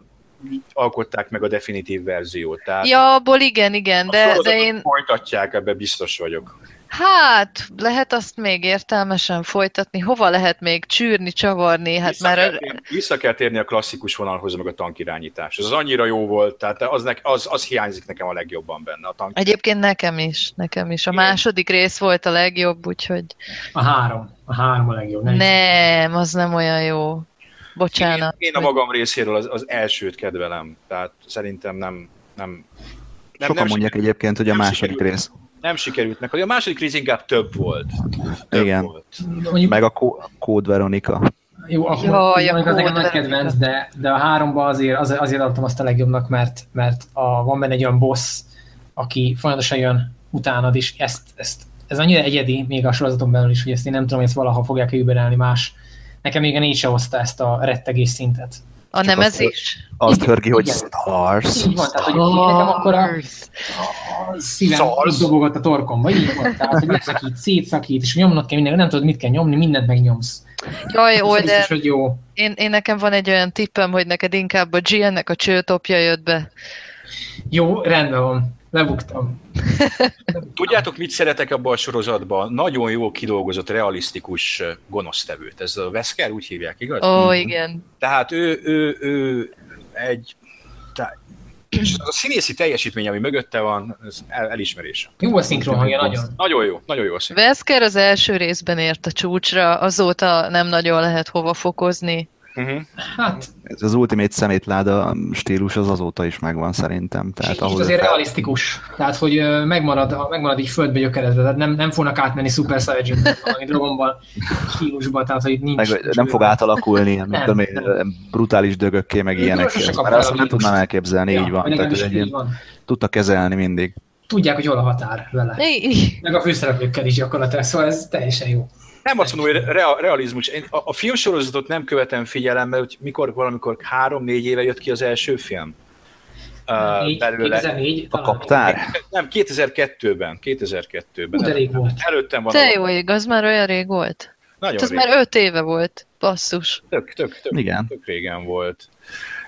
B: alkották meg a definitív verziót. Tehát
C: ja, abból igen, igen, de, de én...
B: Folytatják, ebbe biztos vagyok.
C: Hát, lehet azt még értelmesen folytatni. Hova lehet még csűrni, csavarni? Hát
B: vissza, már... kell térni, vissza kell térni a klasszikus vonalhoz, meg a tankirányítás. Ez az annyira jó volt, tehát az, ne, az, az hiányzik nekem a legjobban benne. A tank...
C: Egyébként nekem is, nekem is. A második rész volt a legjobb, úgyhogy...
A: A három. A három a legjobb.
C: Nem, nem az nem olyan jó. Bocsánat.
B: Én, én a magam részéről az, az elsőt kedvelem, tehát szerintem nem... nem
D: nem, Sokan nem mondják egyébként, hogy a második rész
B: nem sikerült meg. A második rész inkább több volt. Több
D: Igen. Volt. Meg a Code Veronica.
A: Jó, a Jaj, a az nekem nagy kedvenc, de, de a háromba azért, azért, azért adtam azt a legjobbnak, mert, mert a, van benne egy olyan boss, aki folyamatosan jön utánad, és ezt, ezt, ez annyira egyedi, még a sorozaton belül is, hogy ezt én nem tudom, hogy ezt valaha fogják-e überelni más. Nekem még a négy se hozta ezt a rettegés szintet.
C: A
D: Csak
C: nemezés?
D: Azt
A: Igen,
D: hörgi, hogy
A: igen.
D: Stars.
A: Így van, tehát hogy én nekem akkor a,
C: Stars.
A: a szívem
B: Stars.
A: dobogott a torkomba, így tehát hogy leszakít, szétszakít, és nyomnod kell minden, nem tudod, mit kell nyomni, mindent megnyomsz.
C: Jaj, ó,
A: biztos,
C: de
A: hogy jó.
C: én, én nekem van egy olyan tippem, hogy neked inkább a GN-nek a csőtopja jött be.
A: Jó, rendben van. Lebuktam.
B: Tudjátok, mit szeretek abban a sorozatban? Nagyon jó kidolgozott, realisztikus ö, gonosztevőt. Ez a Wesker, úgy hívják, igaz?
C: Ó,
D: Mhm.
C: igen.
B: Tehát ő, ő, ő egy... Tehát, és az a színészi teljesítmény, ami mögötte van, ez el, elismerés.
A: Jó a szinkron hangja, nagyon.
B: Nagyon jó, nagyon jó a szín.
C: Wesker az első részben ért a csúcsra, azóta nem nagyon lehet hova fokozni.
B: Uh-huh.
A: Hát,
D: Ez az Ultimate szemétláda stílus az azóta is megvan szerintem. Tehát ahhoz
A: azért
D: fel-
A: realisztikus. Tehát, hogy megmarad, megmarad így földbe gyökerezve, tehát nem, nem fognak átmenni Super Saiyajin valami Dragon Ball stílusba, tehát, hogy nincs.
D: meg
A: nincs
D: nem fog átalakulni
A: Nem,
D: tudom én,
A: nem.
D: brutális dögökké, meg
A: Ő
D: ilyenek. Már azt nem tudnám elképzelni, így van. Tehát
A: így van.
D: tudta kezelni mindig.
A: Tudják, hogy hol a határ vele. Meg a főszereplőkkel is gyakorlatilag, szóval ez teljesen jó.
B: Nem azt mondom, hogy rea- realizmus. Én a, a filmsorozatot nem követem figyelemmel, hogy mikor valamikor három-négy éve jött ki az első film. Uh,
A: Négy-
B: belőle.
A: 2004,
D: A kaptár?
B: Nem, 2002-ben. 2002-ben.
A: Ú, de rég volt.
B: Előttem van.
C: Te jó ég, az már olyan rég volt.
B: Nagyon
C: Ez
B: rég.
C: már öt éve volt. Basszus.
B: Tök, tök, tök,
D: Igen.
B: tök régen volt.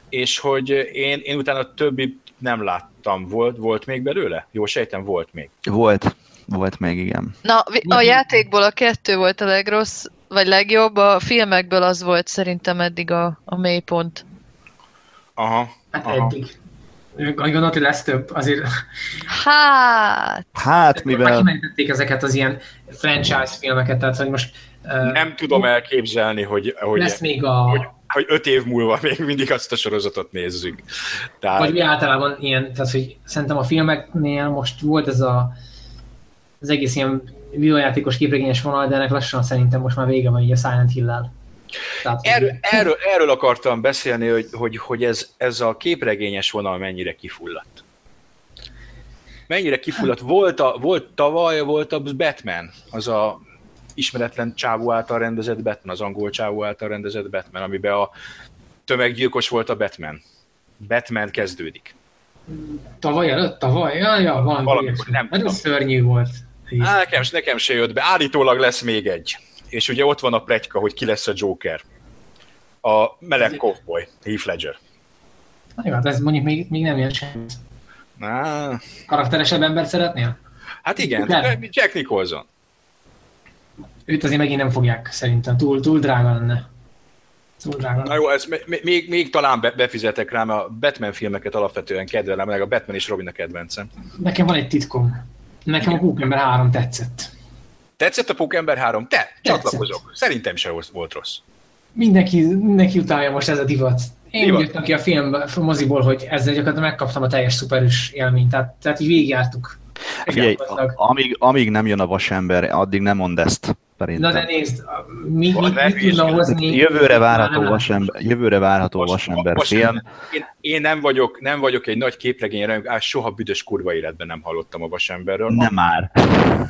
B: És hogy én, én utána a többi nem láttam. Volt, volt még belőle? Jó, sejtem, volt még.
D: Volt. Volt még, igen.
C: Na, a játékból a kettő volt a legrossz, vagy legjobb, a filmekből az volt szerintem eddig a, a mélypont.
B: Aha.
A: Hát
B: aha.
A: eddig. Gondolod, hogy lesz több, azért
C: Hát,
D: Hát, mivel
A: kimentették ezeket az ilyen franchise filmeket, tehát hogy most uh,
B: Nem tudom elképzelni, hogy, hogy,
A: lesz még a,
B: hogy, hogy öt év múlva még mindig azt a sorozatot nézzük. Tehát,
A: vagy úgy általában ilyen, tehát hogy szerintem a filmeknél most volt ez a az egész ilyen videójátékos képregényes vonal, de ennek lassan szerintem most már vége van így a Silent Hill-lel. Tehát, hogy-
B: Erről, erről, erről akartam beszélni, hogy, hogy, hogy ez, ez a képregényes vonal mennyire kifulladt. Mennyire kifulladt. Volt, a, volt tavaly, volt a Batman, az a ismeretlen csávó által rendezett Batman, az angol csávó által rendezett Batman, amiben a tömeggyilkos volt a Batman. Batman kezdődik.
A: Tavaly előtt? Tavaly? Ja, ja, valami
B: Valamikor, nem
A: Hát
B: tudom.
A: ez szörnyű volt.
B: Á, nekem, nekem se jött be. Állítólag lesz még egy. És ugye ott van a pletyka, hogy ki lesz a Joker. A meleg cowboy, Heath Ledger.
A: Na jó, hát ez mondjuk még, még nem ilyen sem.
B: Á,
A: Karakteresebb embert szeretnél?
B: hát igen,
A: Nem.
B: Jack Nicholson.
A: Őt azért megint nem fogják, szerintem. Túl, túl drága lenne. Túl drága
B: Na jó, ez még, még, talán be, befizetek rá, mert a Batman filmeket alapvetően kedvelem, meg a Batman és Robin a kedvencem.
A: Nekem van egy titkom. Nekem a Pókember 3 tetszett.
B: Tetszett a Pókember 3? Te, csatlakozok. Szerintem se volt- volt rossz.
A: Mindenki, mindenki utálja most ez a divat. Én
B: Divat.
A: jöttem ki a film a moziból, hogy ezzel gyakorlatilag megkaptam a teljes szuperűs élményt. Tehát, tehát így végigjártuk.
D: Figyelj, amíg, amíg nem jön a vasember, addig nem mondd ezt.
A: Na
D: Szerintem.
A: de nézd, mi, mi, mit tudna hozni?
D: Jövőre várható vasember, jövőre várható vasember film.
B: Én, én nem, vagyok, nem vagyok egy nagy képregény rajongó, á, soha büdös kurva életben nem hallottam a Vasemberről.
D: Nem már.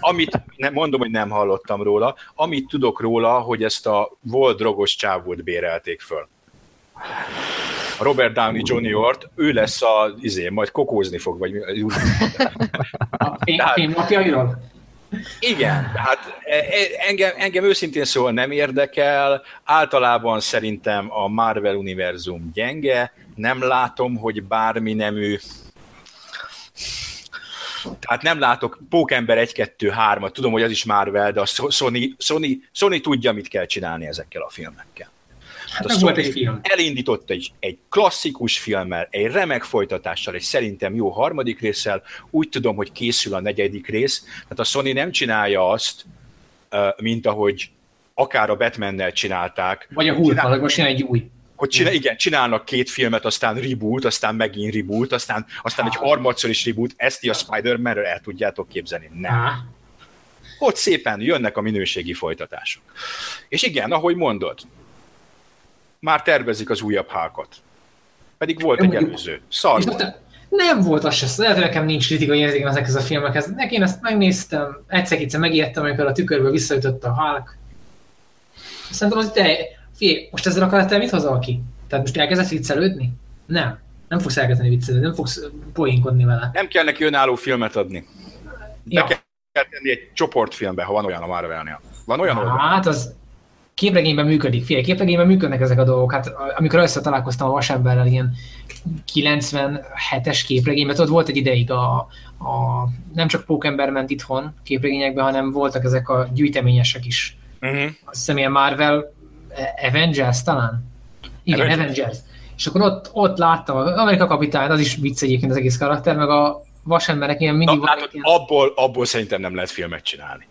B: Amit, nem, mondom, hogy nem hallottam róla, amit tudok róla, hogy ezt a volt drogos csávót bérelték föl. A Robert Downey Jr.-t, ő lesz a, izé, majd kokózni fog, vagy mi-
A: A fém,
B: Tehát-
A: fémlapjairól?
B: Igen, hát e- e- engem, engem őszintén szóval nem érdekel, általában szerintem a Marvel univerzum gyenge, nem látom, hogy bármi nemű. Tehát nem látok Pókember 1, 2, 3 tudom, hogy az is Marvel, de a Sony, Sony, Sony tudja, mit kell csinálni ezekkel a filmekkel.
A: Hát meg volt egy film.
B: Elindított egy, egy klasszikus filmmel, egy remek folytatással, egy szerintem jó harmadik résszel, úgy tudom, hogy készül a negyedik rész, tehát a Sony nem csinálja azt, mint ahogy akár a Batman-nel csinálták,
A: Vagy a Hulk, vagy most jön egy új.
B: hogy csinál, igen, csinálnak két filmet, aztán reboot, aztán megint reboot, aztán, aztán egy harmadszor is reboot, ezt ti a Spider-Man-ről el tudjátok képzelni. Nem ott szépen jönnek a minőségi folytatások. És igen, ahogy mondod, már tervezik az újabb hákat. Pedig volt egy
A: mondjuk-
B: előző. Szar volt.
A: nem volt az se, lehet, hogy nekem nincs kritikai érzékem ezekhez a filmekhez. Neki én ezt megnéztem, egyszer-kétszer megijedtem, amikor a tükörből visszaütött a Hulk. Szerintem az te, figyelj, most ezzel a karakter mit hozol ki? Tehát most elkezdesz viccelődni? Nem. Nem fogsz elkezdeni viccelődni, nem fogsz poénkodni vele.
B: Nem kell neki önálló filmet adni. Be
A: Ja.
B: kell tenni egy csoportfilmbe, ha van olyan a Marvelnél. Van olyan oldal?
A: Hát az képregényben működik. Figyelj, képregényben működnek ezek a dolgok. Hát amikor először találkoztam a vasemberrel ilyen 97-es képregényben, tudod, volt egy ideig a, a nem csak Pókember ment itthon képregényekben, hanem voltak ezek a gyűjteményesek is.
B: Uh-huh.
A: Azt hiszem ilyen Marvel eh, Avengers talán? Igen,
B: Avengers.
A: Avengers. És akkor ott, ott láttam, az Amerika kapitány, az is vicc egyébként az egész karakter, meg a vasemberek ilyen mindig
B: Na, látod,
A: ilyen,
B: abból, abból szerintem nem lehet filmet csinálni.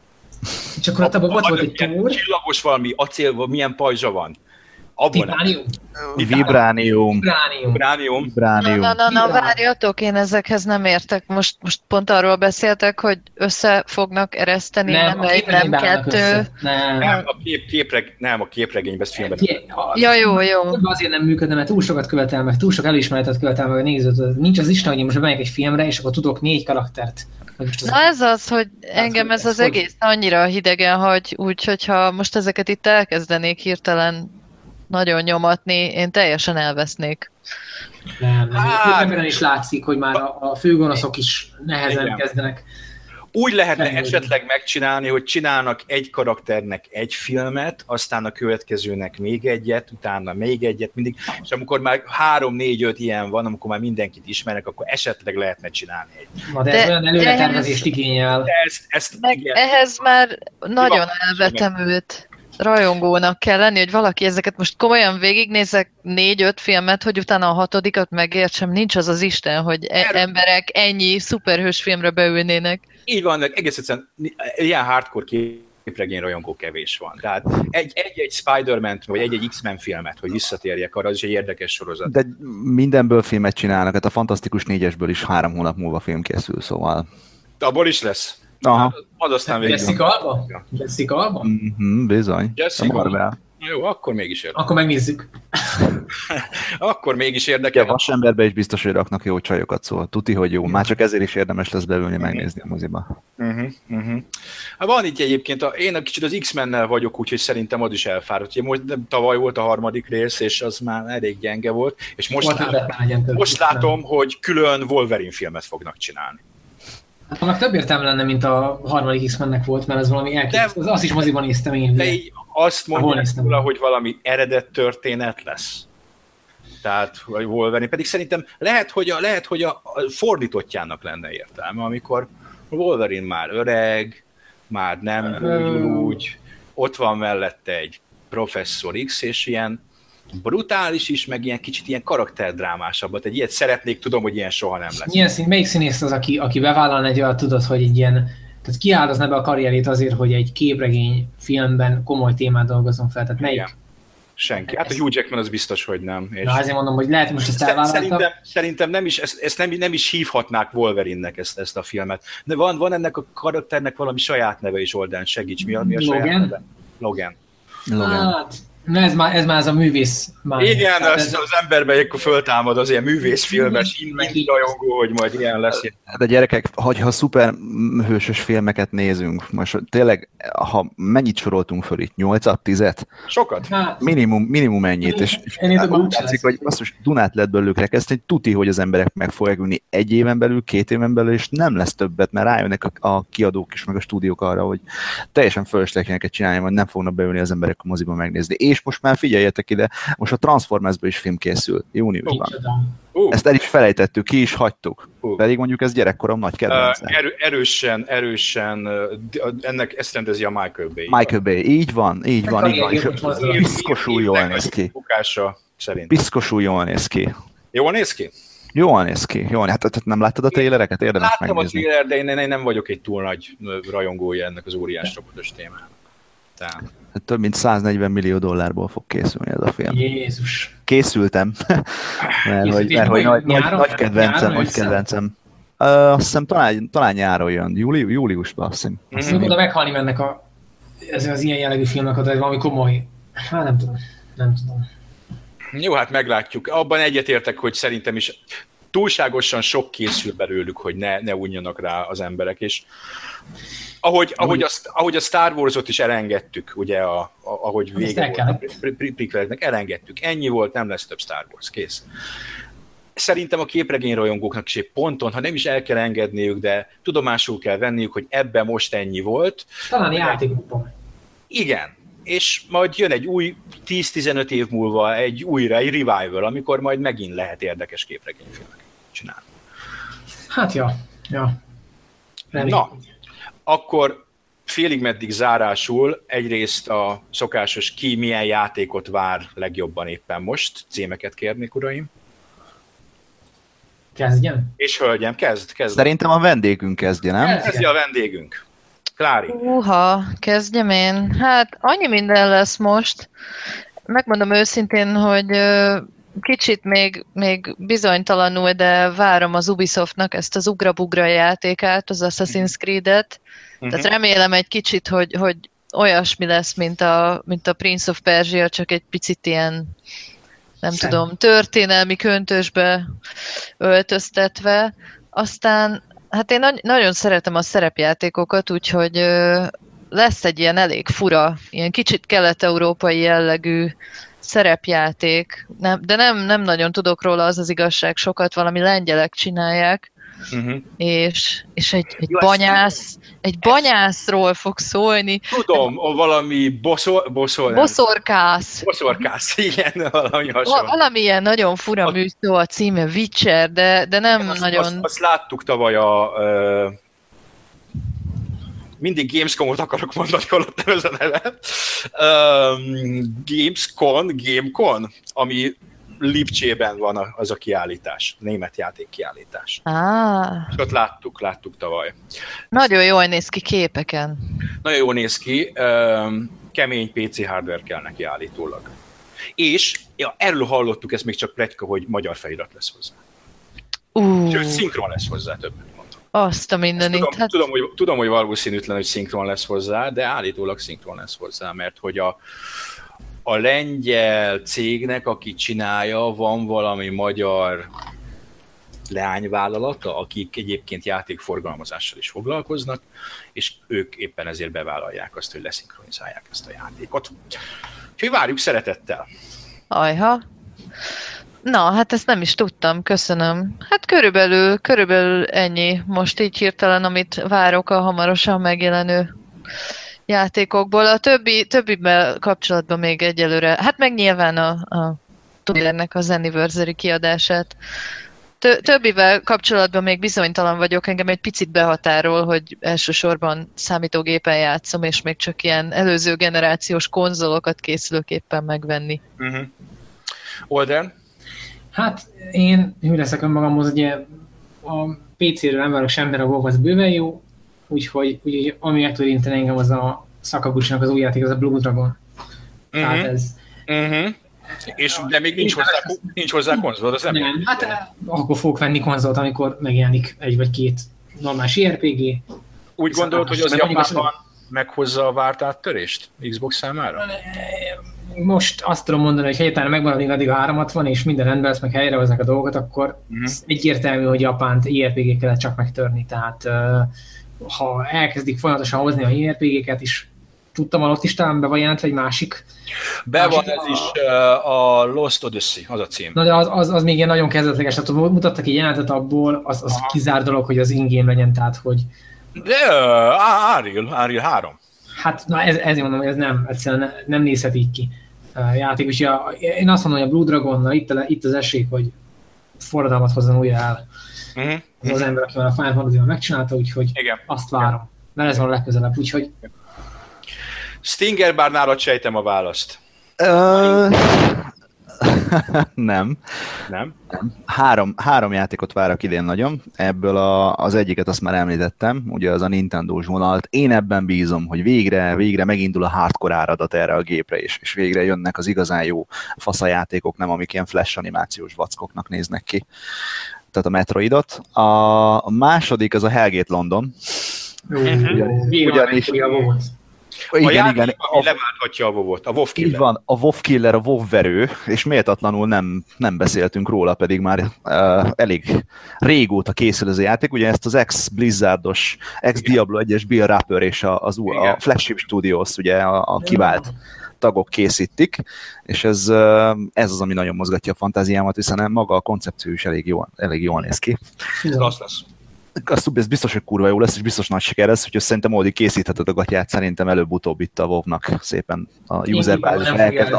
A: És akkor volt egy
B: Ilyen
A: túr,
B: Csillagos valami acél, vagy milyen pajzsa van.
D: Vibránium.
A: titánium.
B: Vibránium.
C: Na,
D: Vibránium.
C: na, na, na,
A: Igen.
C: várjatok, én ezekhez nem értek. Most, most pont arról beszéltek, hogy össze fognak ereszteni, nem,
A: a
C: egy, nem kettő.
A: össze. Nem.
B: Nem, a kép, képreg, nem, a képregényben, ezt filmben.
C: Ja, jó, jó.
A: Azért nem működne, mert túl sokat követel meg, túl sok elismeretet követel meg a nézőt. Nincs az Isten, hogy én most bemegyek egy filmre, és akkor tudok négy karaktert.
C: Na ez az, hogy engem ez
A: ez
C: az egész annyira hidegen hagy, úgyhogy ha most ezeket itt elkezdenék hirtelen nagyon nyomatni, én teljesen elvesznék.
A: nem, nem.
B: Hát-
A: Hát, is látszik, hogy már a, a főgonoszok is nehezen
B: Igen.
A: kezdenek.
B: Úgy lehetne
A: Nem,
B: esetleg megcsinálni, hogy csinálnak egy karakternek egy filmet, aztán a következőnek még egyet, utána még egyet, mindig, és amikor már három, négy, öt ilyen van, amikor már mindenkit ismernek, akkor esetleg lehetne csinálni egy.
A: Na, de,
C: De-
A: ez olyan előretervezést igényel.
B: De ezt, ezt
C: Meg
B: igen,
C: ehhez már nagyon elvetemült rajongónak kell lenni, hogy valaki ezeket most komolyan végignézek négy-öt filmet, hogy utána a hatodikat megértsem, nincs az az Isten, hogy e- emberek ennyi szuperhős filmre beülnének.
B: így van, egész egyszerűen ilyen hardcore képregény rajongó kevés van. Tehát egy- egy-egy Spider-Man vagy egy-egy X-Men filmet, hogy visszatérjek arra, az is egy érdekes sorozat.
D: De mindenből filmet csinálnak, hát a Fantasztikus négyesből is három hónap múlva film készül, szóval...
B: Abból is lesz.
D: Aha.
B: Az aztán végül.
A: Jessica Alba? Jessica Alba?
D: Mhm, bizony.
B: Jessica.
D: A Marvel.
B: Jó, akkor mégis érdekel.
A: Akkor megnézzük.
B: Akkor mégis
D: Ja,
B: érdekel.
D: vasemberbe is biztos, hogy raknak jó csajokat, szóval tuti, hogy jó. Már csak ezért is érdemes lesz beülni, megnézni a moziba.
B: Uh-huh, uh-huh. Hát van itt egyébként, a, én egy kicsit az X-mennel vagyok, úgyhogy szerintem az is elfáradt. Ugye most nem, tavaly volt a harmadik rész, és az már elég gyenge volt, és most,
A: legyen több.
B: most látom, hogy külön Wolverine filmet fognak csinálni.
A: Hát annak több értelme lenne, mint a harmadik X-mennek volt, mert ez valami elképesztő. Az- Azt is moziban néztem én.
B: De így azt mondják róla, hogy valami eredet történet lesz. Tehát, vagy Wolverine. Pedig szerintem lehet, hogy a, lehet, hogy a, fordítottjának lenne értelme, amikor Wolverine már öreg, már nem úgy, úgy, ott van mellette egy professzor X, és ilyen brutális is, meg ilyen kicsit ilyen karakterdrámásabbat. Egy ilyet szeretnék, tudom, hogy ilyen soha nem lesz.
A: Milyen szín, melyik színész az, aki, aki bevállalna egy olyat, tudod, hogy egy ilyen, tehát kiáldozna be a karrierét azért, hogy egy képregény filmben komoly témát dolgozzon fel. Tehát melyik?
B: Igen. Senki. Hát a Hugh Jackman az biztos, hogy nem. És
A: Na, ezért mondom, hogy lehet, most ezt
B: Szer-
A: elvállalta.
B: Szerintem, szerintem nem is, ezt, ezt nem, nem is hívhatnák Wolverine-nek ezt, ezt a filmet. De van, van ennek a karakternek valami saját neve is oldán, segíts, mi a, mi a saját
A: Logan?
B: neve? Logan.
D: Logan.
A: Hát, na ez már, ez már az a művész. Már.
B: Igen,
A: Tehát
B: az,
A: ez,
B: az emberben akkor föltámad az ilyen művészfilmes, innen rajongó, hogy majd ilyen lesz.
D: De gyerekek, hogy ha szuper hősös filmeket nézünk, most tényleg, ha mennyit soroltunk föl itt? 8-at, 10-et?
B: Sokat?
A: hát,
D: Minimum, minimum ennyit. És, és
A: Ennél több
D: úgy látszik, hogy azt most Dunát lehet belőlük rekeszteni, tuti, hogy az emberek meg fogják ülni egy éven belül, két éven belül, és nem lesz többet, mert rájönnek a, a kiadók is, meg a stúdiók arra, hogy teljesen fölösleges csinálni, majd nem fognak beülni az emberek a moziba megnézni. És most már figyeljetek ide, most a Transformersből is film készül, júniusban.
B: Uh,
D: Ezt el is felejtettük, ki is hagytuk.
B: uh.
D: Pedig mondjuk ez gyerekkorom nagy kedvence.
B: Uh, erő, erősen, erősen, uh, ennek ezt rendezi a Michael Bay.
D: Michael Bay, így van, így van, így van. Piszkosul jól néz ki.
B: Bukása szerint.
D: Piszkosul jól néz ki.
B: Jól néz ki?
D: Jól néz ki. Jól, hát, hát nem láttad a trailereket? Érdemes
B: Láttam a
D: megnézni.
B: trailer, de én, én nem vagyok egy túl nagy rajongója ennek az óriás robotos témának. Tehát,
D: Hát Több mint 140 millió dollárból fog készülni ez a film.
A: Jézus.
D: Készültem. mert hogy,
A: Készült,
D: mert, hogy nagy, nagy, nagy kedvencem,
A: Nyáron
D: nagy kedvencem. Uh, azt hiszem talán, talán nyáron jön, Júli, júliusban azt hiszem. Azt hiszem.
A: oda meghalni mennek a, ez az ilyen jellegű filmek, oda valami komoly. Hát nem tudom. Nem tudom.
B: Jó, hát meglátjuk. Abban egyetértek, hogy szerintem is túlságosan sok készül belőlük, hogy ne, ne unjanak rá az emberek, és ahogy, ahogy, azt, ahogy a Star Wars-ot is elengedtük, ugye, a, a, ahogy vége volt a elengedtük. Ennyi volt, nem lesz több Star Wars, kész. Szerintem a képregényrajongóknak is egy ponton, ha nem is el kell engedniük, de tudomásul kell venniük, hogy ebben most ennyi volt.
A: Talán játékokban.
B: Igen, és majd jön egy új 10-15 év múlva egy újra, egy revival, amikor majd megint lehet érdekes képregényfilmek csinálni.
A: Hát ja, ja.
B: Remény. Na, akkor félig meddig zárásul egyrészt a szokásos ki milyen játékot vár legjobban éppen most, címeket kérnék, uraim.
A: Kezdjem?
B: És hölgyem, kezd, kezd.
D: Szerintem a vendégünk kezdje, nem?
B: Kezdje a vendégünk. Klári.
C: Uha, kezdjem én. Hát annyi minden lesz most. Megmondom őszintén, hogy kicsit még, még bizonytalanul, de várom az Ubisoftnak ezt az ugra-bugra játékát, az Assassin's Creed-et. Uh-huh. Tehát remélem egy kicsit, hogy, hogy olyasmi lesz, mint a, mint a Prince of Persia, csak egy picit ilyen, nem Szem. tudom, történelmi köntösbe öltöztetve. Aztán, hát én nagy, nagyon szeretem a szerepjátékokat, úgyhogy ö, lesz egy ilyen elég fura, ilyen kicsit kelet-európai jellegű szerepjáték, nem, de nem, nem nagyon tudok róla, az az igazság, sokat valami lengyelek csinálják, uh-huh. és, és egy, egy Jó, banyász, egy banyászról fog szólni.
B: Tudom, o valami boszor, boszor,
C: boszorkász.
B: Boszorkász, igen, valami hasonló.
C: Valami ilyen nagyon fura a... műszó a címe, Witcher, de, de nem
B: azt,
C: nagyon...
B: Azt, azt láttuk tavaly a... Mindig Gamescom-ot akarok mondani, holott nem ez a neve. Um, Gamescon, Gamecon, ami Lipcsében van az a kiállítás, német játék kiállítás.
C: Ah.
B: És ott láttuk, láttuk tavaly.
C: Nagyon jól néz ki képeken.
B: Nagyon jól néz ki, kemény PC hardware kell neki állítólag. És ja, erről hallottuk, ez még csak pletyka, hogy magyar felirat lesz hozzá. Uh. Sőt, szinkron lesz hozzá többet.
C: Azt a mindenit.
B: Tudom, hát... tudom, hogy, tudom, hogy valószínűtlen, hogy szinkron lesz hozzá, de állítólag szinkron lesz hozzá, mert hogy a, a lengyel cégnek, aki csinálja, van valami magyar leányvállalata, akik egyébként játékforgalmazással is foglalkoznak, és ők éppen ezért bevállalják azt, hogy leszinkronizálják ezt a játékot. Úgyhogy várjuk szeretettel.
C: Ajha. Na, hát ezt nem is tudtam, köszönöm. Hát körülbelül, körülbelül ennyi most így hirtelen, amit várok a hamarosan megjelenő játékokból. A többi, többivel kapcsolatban még egyelőre, hát meg nyilván a, a Twitternek az anniversary kiadását. Többivel kapcsolatban még bizonytalan vagyok, engem egy picit behatárol, hogy elsősorban számítógépen játszom, és még csak ilyen előző generációs konzolokat készülök éppen megvenni. Uh-huh.
B: Olden?
A: Hát én hű leszek önmagamhoz, ugye a PC-ről nem várok semmire, a WoW az bőven jó, úgyhogy, úgyhogy ami meg tud inteni engem, az a Sakaguchi-nak az új játék, az a Blue Dragon. Uh-huh. Tehát ez...
B: Uh-huh. És de még nincs hozzá, nincs hozzá konzol, az nem, nem
A: Hát eh, akkor fogok venni konzolt, amikor megjelenik egy vagy két normális IRPG.
B: Úgy gondolod, hogy az Japánban meghozza a várt áttörést Xbox számára?
A: Most azt tudom mondani, hogy egyáltalán megmarad addig a 360, és minden rendben lesz, meg helyrehoznak a dolgokat, akkor uh-huh. egyértelmű, hogy Japánt IRPG kellett csak megtörni. Tehát ha elkezdik folyamatosan hozni a IRPG-ket is, tudtam, hogy ott is talán be van jelentve egy másik.
B: Be másik van ez a... is a Lost Odyssey, az a cím.
A: Na de az, az, az még ilyen nagyon kezdetleges, tehát mutattak egy jelentet abból, az, az kizár dolog, hogy az ingame legyen, tehát hogy...
B: De uh, Ariel, Ariel 3.
A: Hát na ez, ezért mondom, hogy ez nem, egyszerűen nem nézhet így ki játék. És ja, én azt mondom, hogy a Blue Dragonnal itt, itt az esély, hogy forradalmat hozzon újra el. Uh-huh. Az, az ember, aki a Final fantasy megcsinálta, úgyhogy Igen. azt várom. Mert ez van a legközelebb, úgyhogy...
B: Stinger, bár nálad sejtem a választ.
D: Uh, nem.
B: Nem?
D: Három, három játékot várok idén nagyon, ebből a, az egyiket azt már említettem, ugye az a Nintendo-s vonalt. Én ebben bízom, hogy végre, végre megindul a hardcore áradat erre a gépre, és, és végre jönnek az igazán jó faszajátékok, nem amik ilyen flash animációs vackoknak néznek ki. Tehát a Metroidot. A második az a Hellgate London.
A: Ugyanis, ugyanis,
B: A igen, igen. Ami a... leválthatja a WoW-ot, a WoW Killer.
D: Így van, a WoW Killer, a WoW verő, és méltatlanul nem, nem beszéltünk róla, pedig már uh, elég régóta készül ez a játék. Ugye ezt az ex-Blizzardos, ex-Diablo 1-es Bill Rapper és a, az, a Flagship Studios, ugye a, a kivált tagok készítik, és ez, ez az, ami nagyon mozgatja a fantáziámat, hiszen maga a koncepció is elég jól, elég jól néz ki.
B: Ez lesz
D: azt ez biztos, hogy kurva jó lesz, és biztos nagy siker lesz, úgyhogy szerintem Ódi készítheted a gatyát, szerintem előbb-utóbb itt a wow szépen a user bázis elkezd,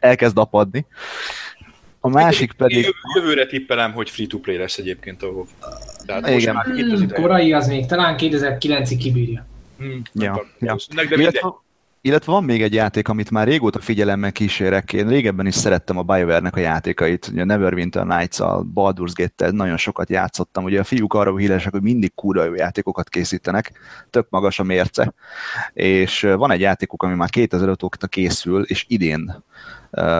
D: elkezd apadni. A másik pedig...
B: Jövőre tippelem, hogy free-to-play lesz egyébként a WoW.
A: Tehát Igen. Most már hmm, korai az még, talán 2009-ig kibírja.
D: Hmm, ja, ja. De illetve, illetve van még egy játék, amit már régóta figyelemmel kísérek. Én régebben is szerettem a BioWare-nek a játékait. Ugye a Neverwinter Nights-a, Baldur's Gate-tel nagyon sokat játszottam. Ugye a fiúk arra híresek, hogy mindig kurva jó játékokat készítenek, tök magas a mérce. És van egy játékuk, ami már 2005 óta készül, és idén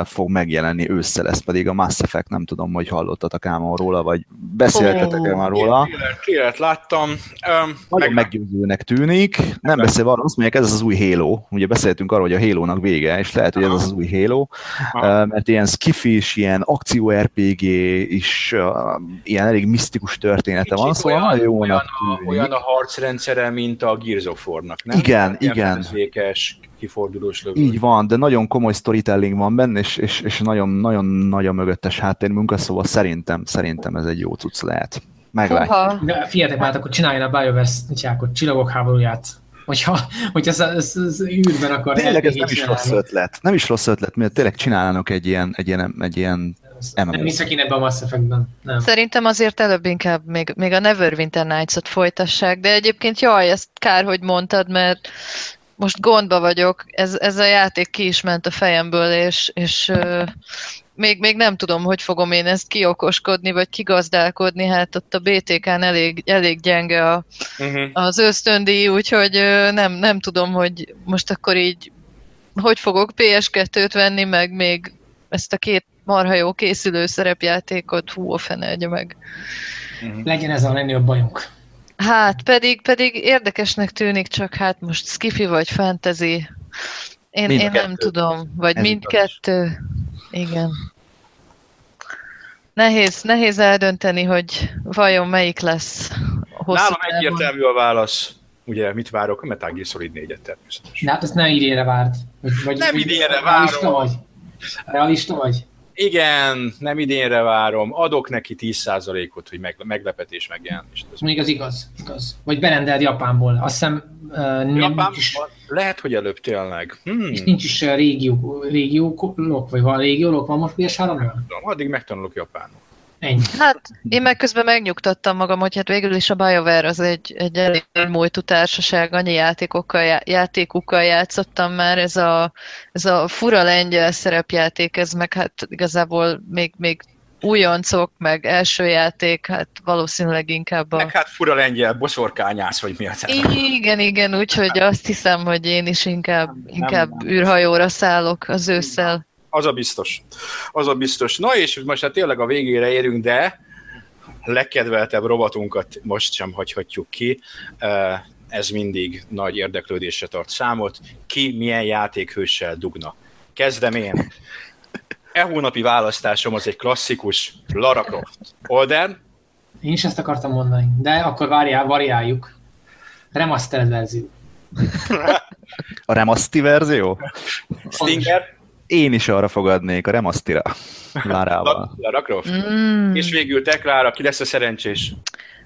D: fog megjelenni ősszel, ez pedig a Mass Effect, nem tudom, hogy hallottatok ám róla, vagy beszéltetek oh, már róla.
B: Kélet láttam.
D: Um, Nagyon meg... meggyőzőnek tűnik, nem beszél arról, azt mondják, ez az új Halo, ugye beszéltünk arról, hogy a Halo-nak vége, és lehet, hogy ez az, új Halo, mert ilyen skifis, ilyen akció RPG is, ilyen elég misztikus története van, szóval olyan,
B: nagyon olyan, a, olyan a harcrendszere, mint a Gears of War-nak, nem?
D: Igen, igen
B: kifordulós lövő.
D: Így van, de nagyon komoly storytelling van benne, és, és, és nagyon, nagyon nagy a mögöttes háttérmunka, szóval szerintem, szerintem ez egy jó cucc lehet. Meglátjuk.
A: Figyeljetek már, akkor csináljon a BioWare nyitjákot, csillagok háborúját. Hogyha, hogyha ez, ez, ez űrben akar
D: Tényleg ez nem is rossz ötlet. Nem is rossz ötlet, mert tényleg csinálnának egy ilyen, egy ilyen, egy ilyen
A: MMO. Nem hiszek én ebben a Mass Effect-ben. Nem.
C: Szerintem azért előbb inkább még, még a Neverwinter Nights-ot folytassák, de egyébként jaj, ezt kár, hogy mondtad, mert most gondba vagyok, ez, ez a játék ki is ment a fejemből, és, és még, még nem tudom, hogy fogom én ezt kiokoskodni, vagy kigazdálkodni, hát ott a BTK-n elég, elég gyenge a, uh-huh. az ösztöndi, úgyhogy nem, nem tudom, hogy most akkor így hogy fogok PS2-t venni, meg még ezt a két marha jó készülő szerepjátékot, hú, a fene meg.
A: Uh-huh. Legyen ez a legnagyobb bajunk.
C: Hát, pedig, pedig érdekesnek tűnik, csak hát most skifi vagy fantasy. Én, én nem tudom, vagy Ez mindkettő. Igen. Nehéz, nehéz eldönteni, hogy vajon melyik lesz
B: hosszú Nálam egyértelmű a válasz. Ugye, mit várok? A Metal Gear Solid 4-et természetesen.
A: De hát ezt nem idénre várt.
B: Vagy, vagy, nem idénre várom. Realista
A: vagy? Realista vagy?
B: Igen, nem idénre várom, adok neki 10%-ot, hogy meglepetés megjelenés.
A: Még az igaz, igaz. Vagy berendeld Japánból. Azt hiszem uh,
B: Japán, is... Lehet, hogy előbb tényleg.
A: Hmm. És nincs is régió, régiólok, vagy van régiólok, van most ps 3
B: Addig megtanulok japánul.
C: Ennyi. Hát én meg közben megnyugtattam magam, hogy hát végül is a BioWare az egy, egy elég múltú társaság, annyi játékokkal, játékukkal játszottam már, ez a, ez a fura lengyel szerepjáték, ez meg hát igazából még, még újoncok, meg első játék, hát valószínűleg inkább a...
B: Meg hát fura lengyel, boszorkányász, vagy mi a
C: Igen, igen, úgyhogy azt hiszem, hogy én is inkább, inkább nem, nem. űrhajóra szállok az ősszel.
B: Az a biztos. Az a biztos. Na és most hát tényleg a végére érünk, de legkedveltebb robotunkat most sem hagyhatjuk ki. Ez mindig nagy érdeklődésre tart számot. Ki milyen játékhőssel dugna? Kezdem én. E hónapi választásom az egy klasszikus Lara Croft. Olden?
A: Én is ezt akartam mondani, de akkor várjál, variáljuk. Remastered verzió.
D: A remaszti verzió?
B: Stinger?
D: Én is arra fogadnék, a Remastira. Lárával.
B: Lara Croft. Mm. És végül te, Klára, ki lesz a szerencsés?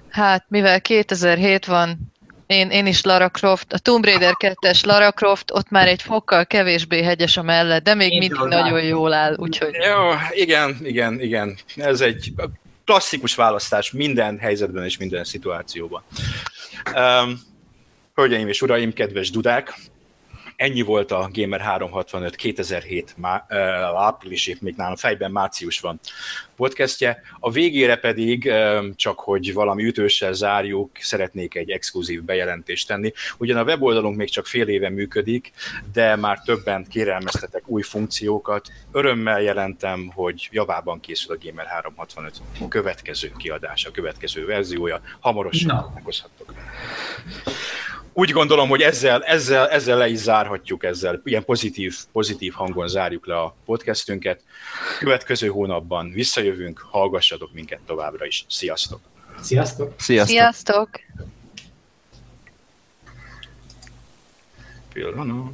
C: Hát, mivel 2007 van, én, én is Lara Croft, a Tomb Raider 2-es Lara Croft, ott már egy fokkal kevésbé hegyes a mellett, de még én mindig nagyon rá. jól áll, úgyhogy...
B: Jó, igen, igen, igen. Ez egy klasszikus választás minden helyzetben és minden szituációban. Um, hölgyeim és uraim, kedves dudák, Ennyi volt a Gamer 365 2007 má, uh, áprilisig, még nálam fejben március van podcastje. A végére pedig, um, csak hogy valami ütőssel zárjuk, szeretnék egy exkluzív bejelentést tenni. Ugyan a weboldalunk még csak fél éve működik, de már többen kérelmeztetek új funkciókat. Örömmel jelentem, hogy javában készül a Gamer 365 következő kiadása, következő verziója. Hamarosan meghozhattok. Úgy gondolom, hogy ezzel, ezzel, ezzel le is zárhatjuk, ezzel ilyen pozitív, pozitív hangon zárjuk le a podcastünket. Következő hónapban visszajövünk, hallgassatok minket továbbra is. Sziasztok!
A: Sziasztok!
D: Sziasztok!
C: Sziasztok!
B: Pillanat.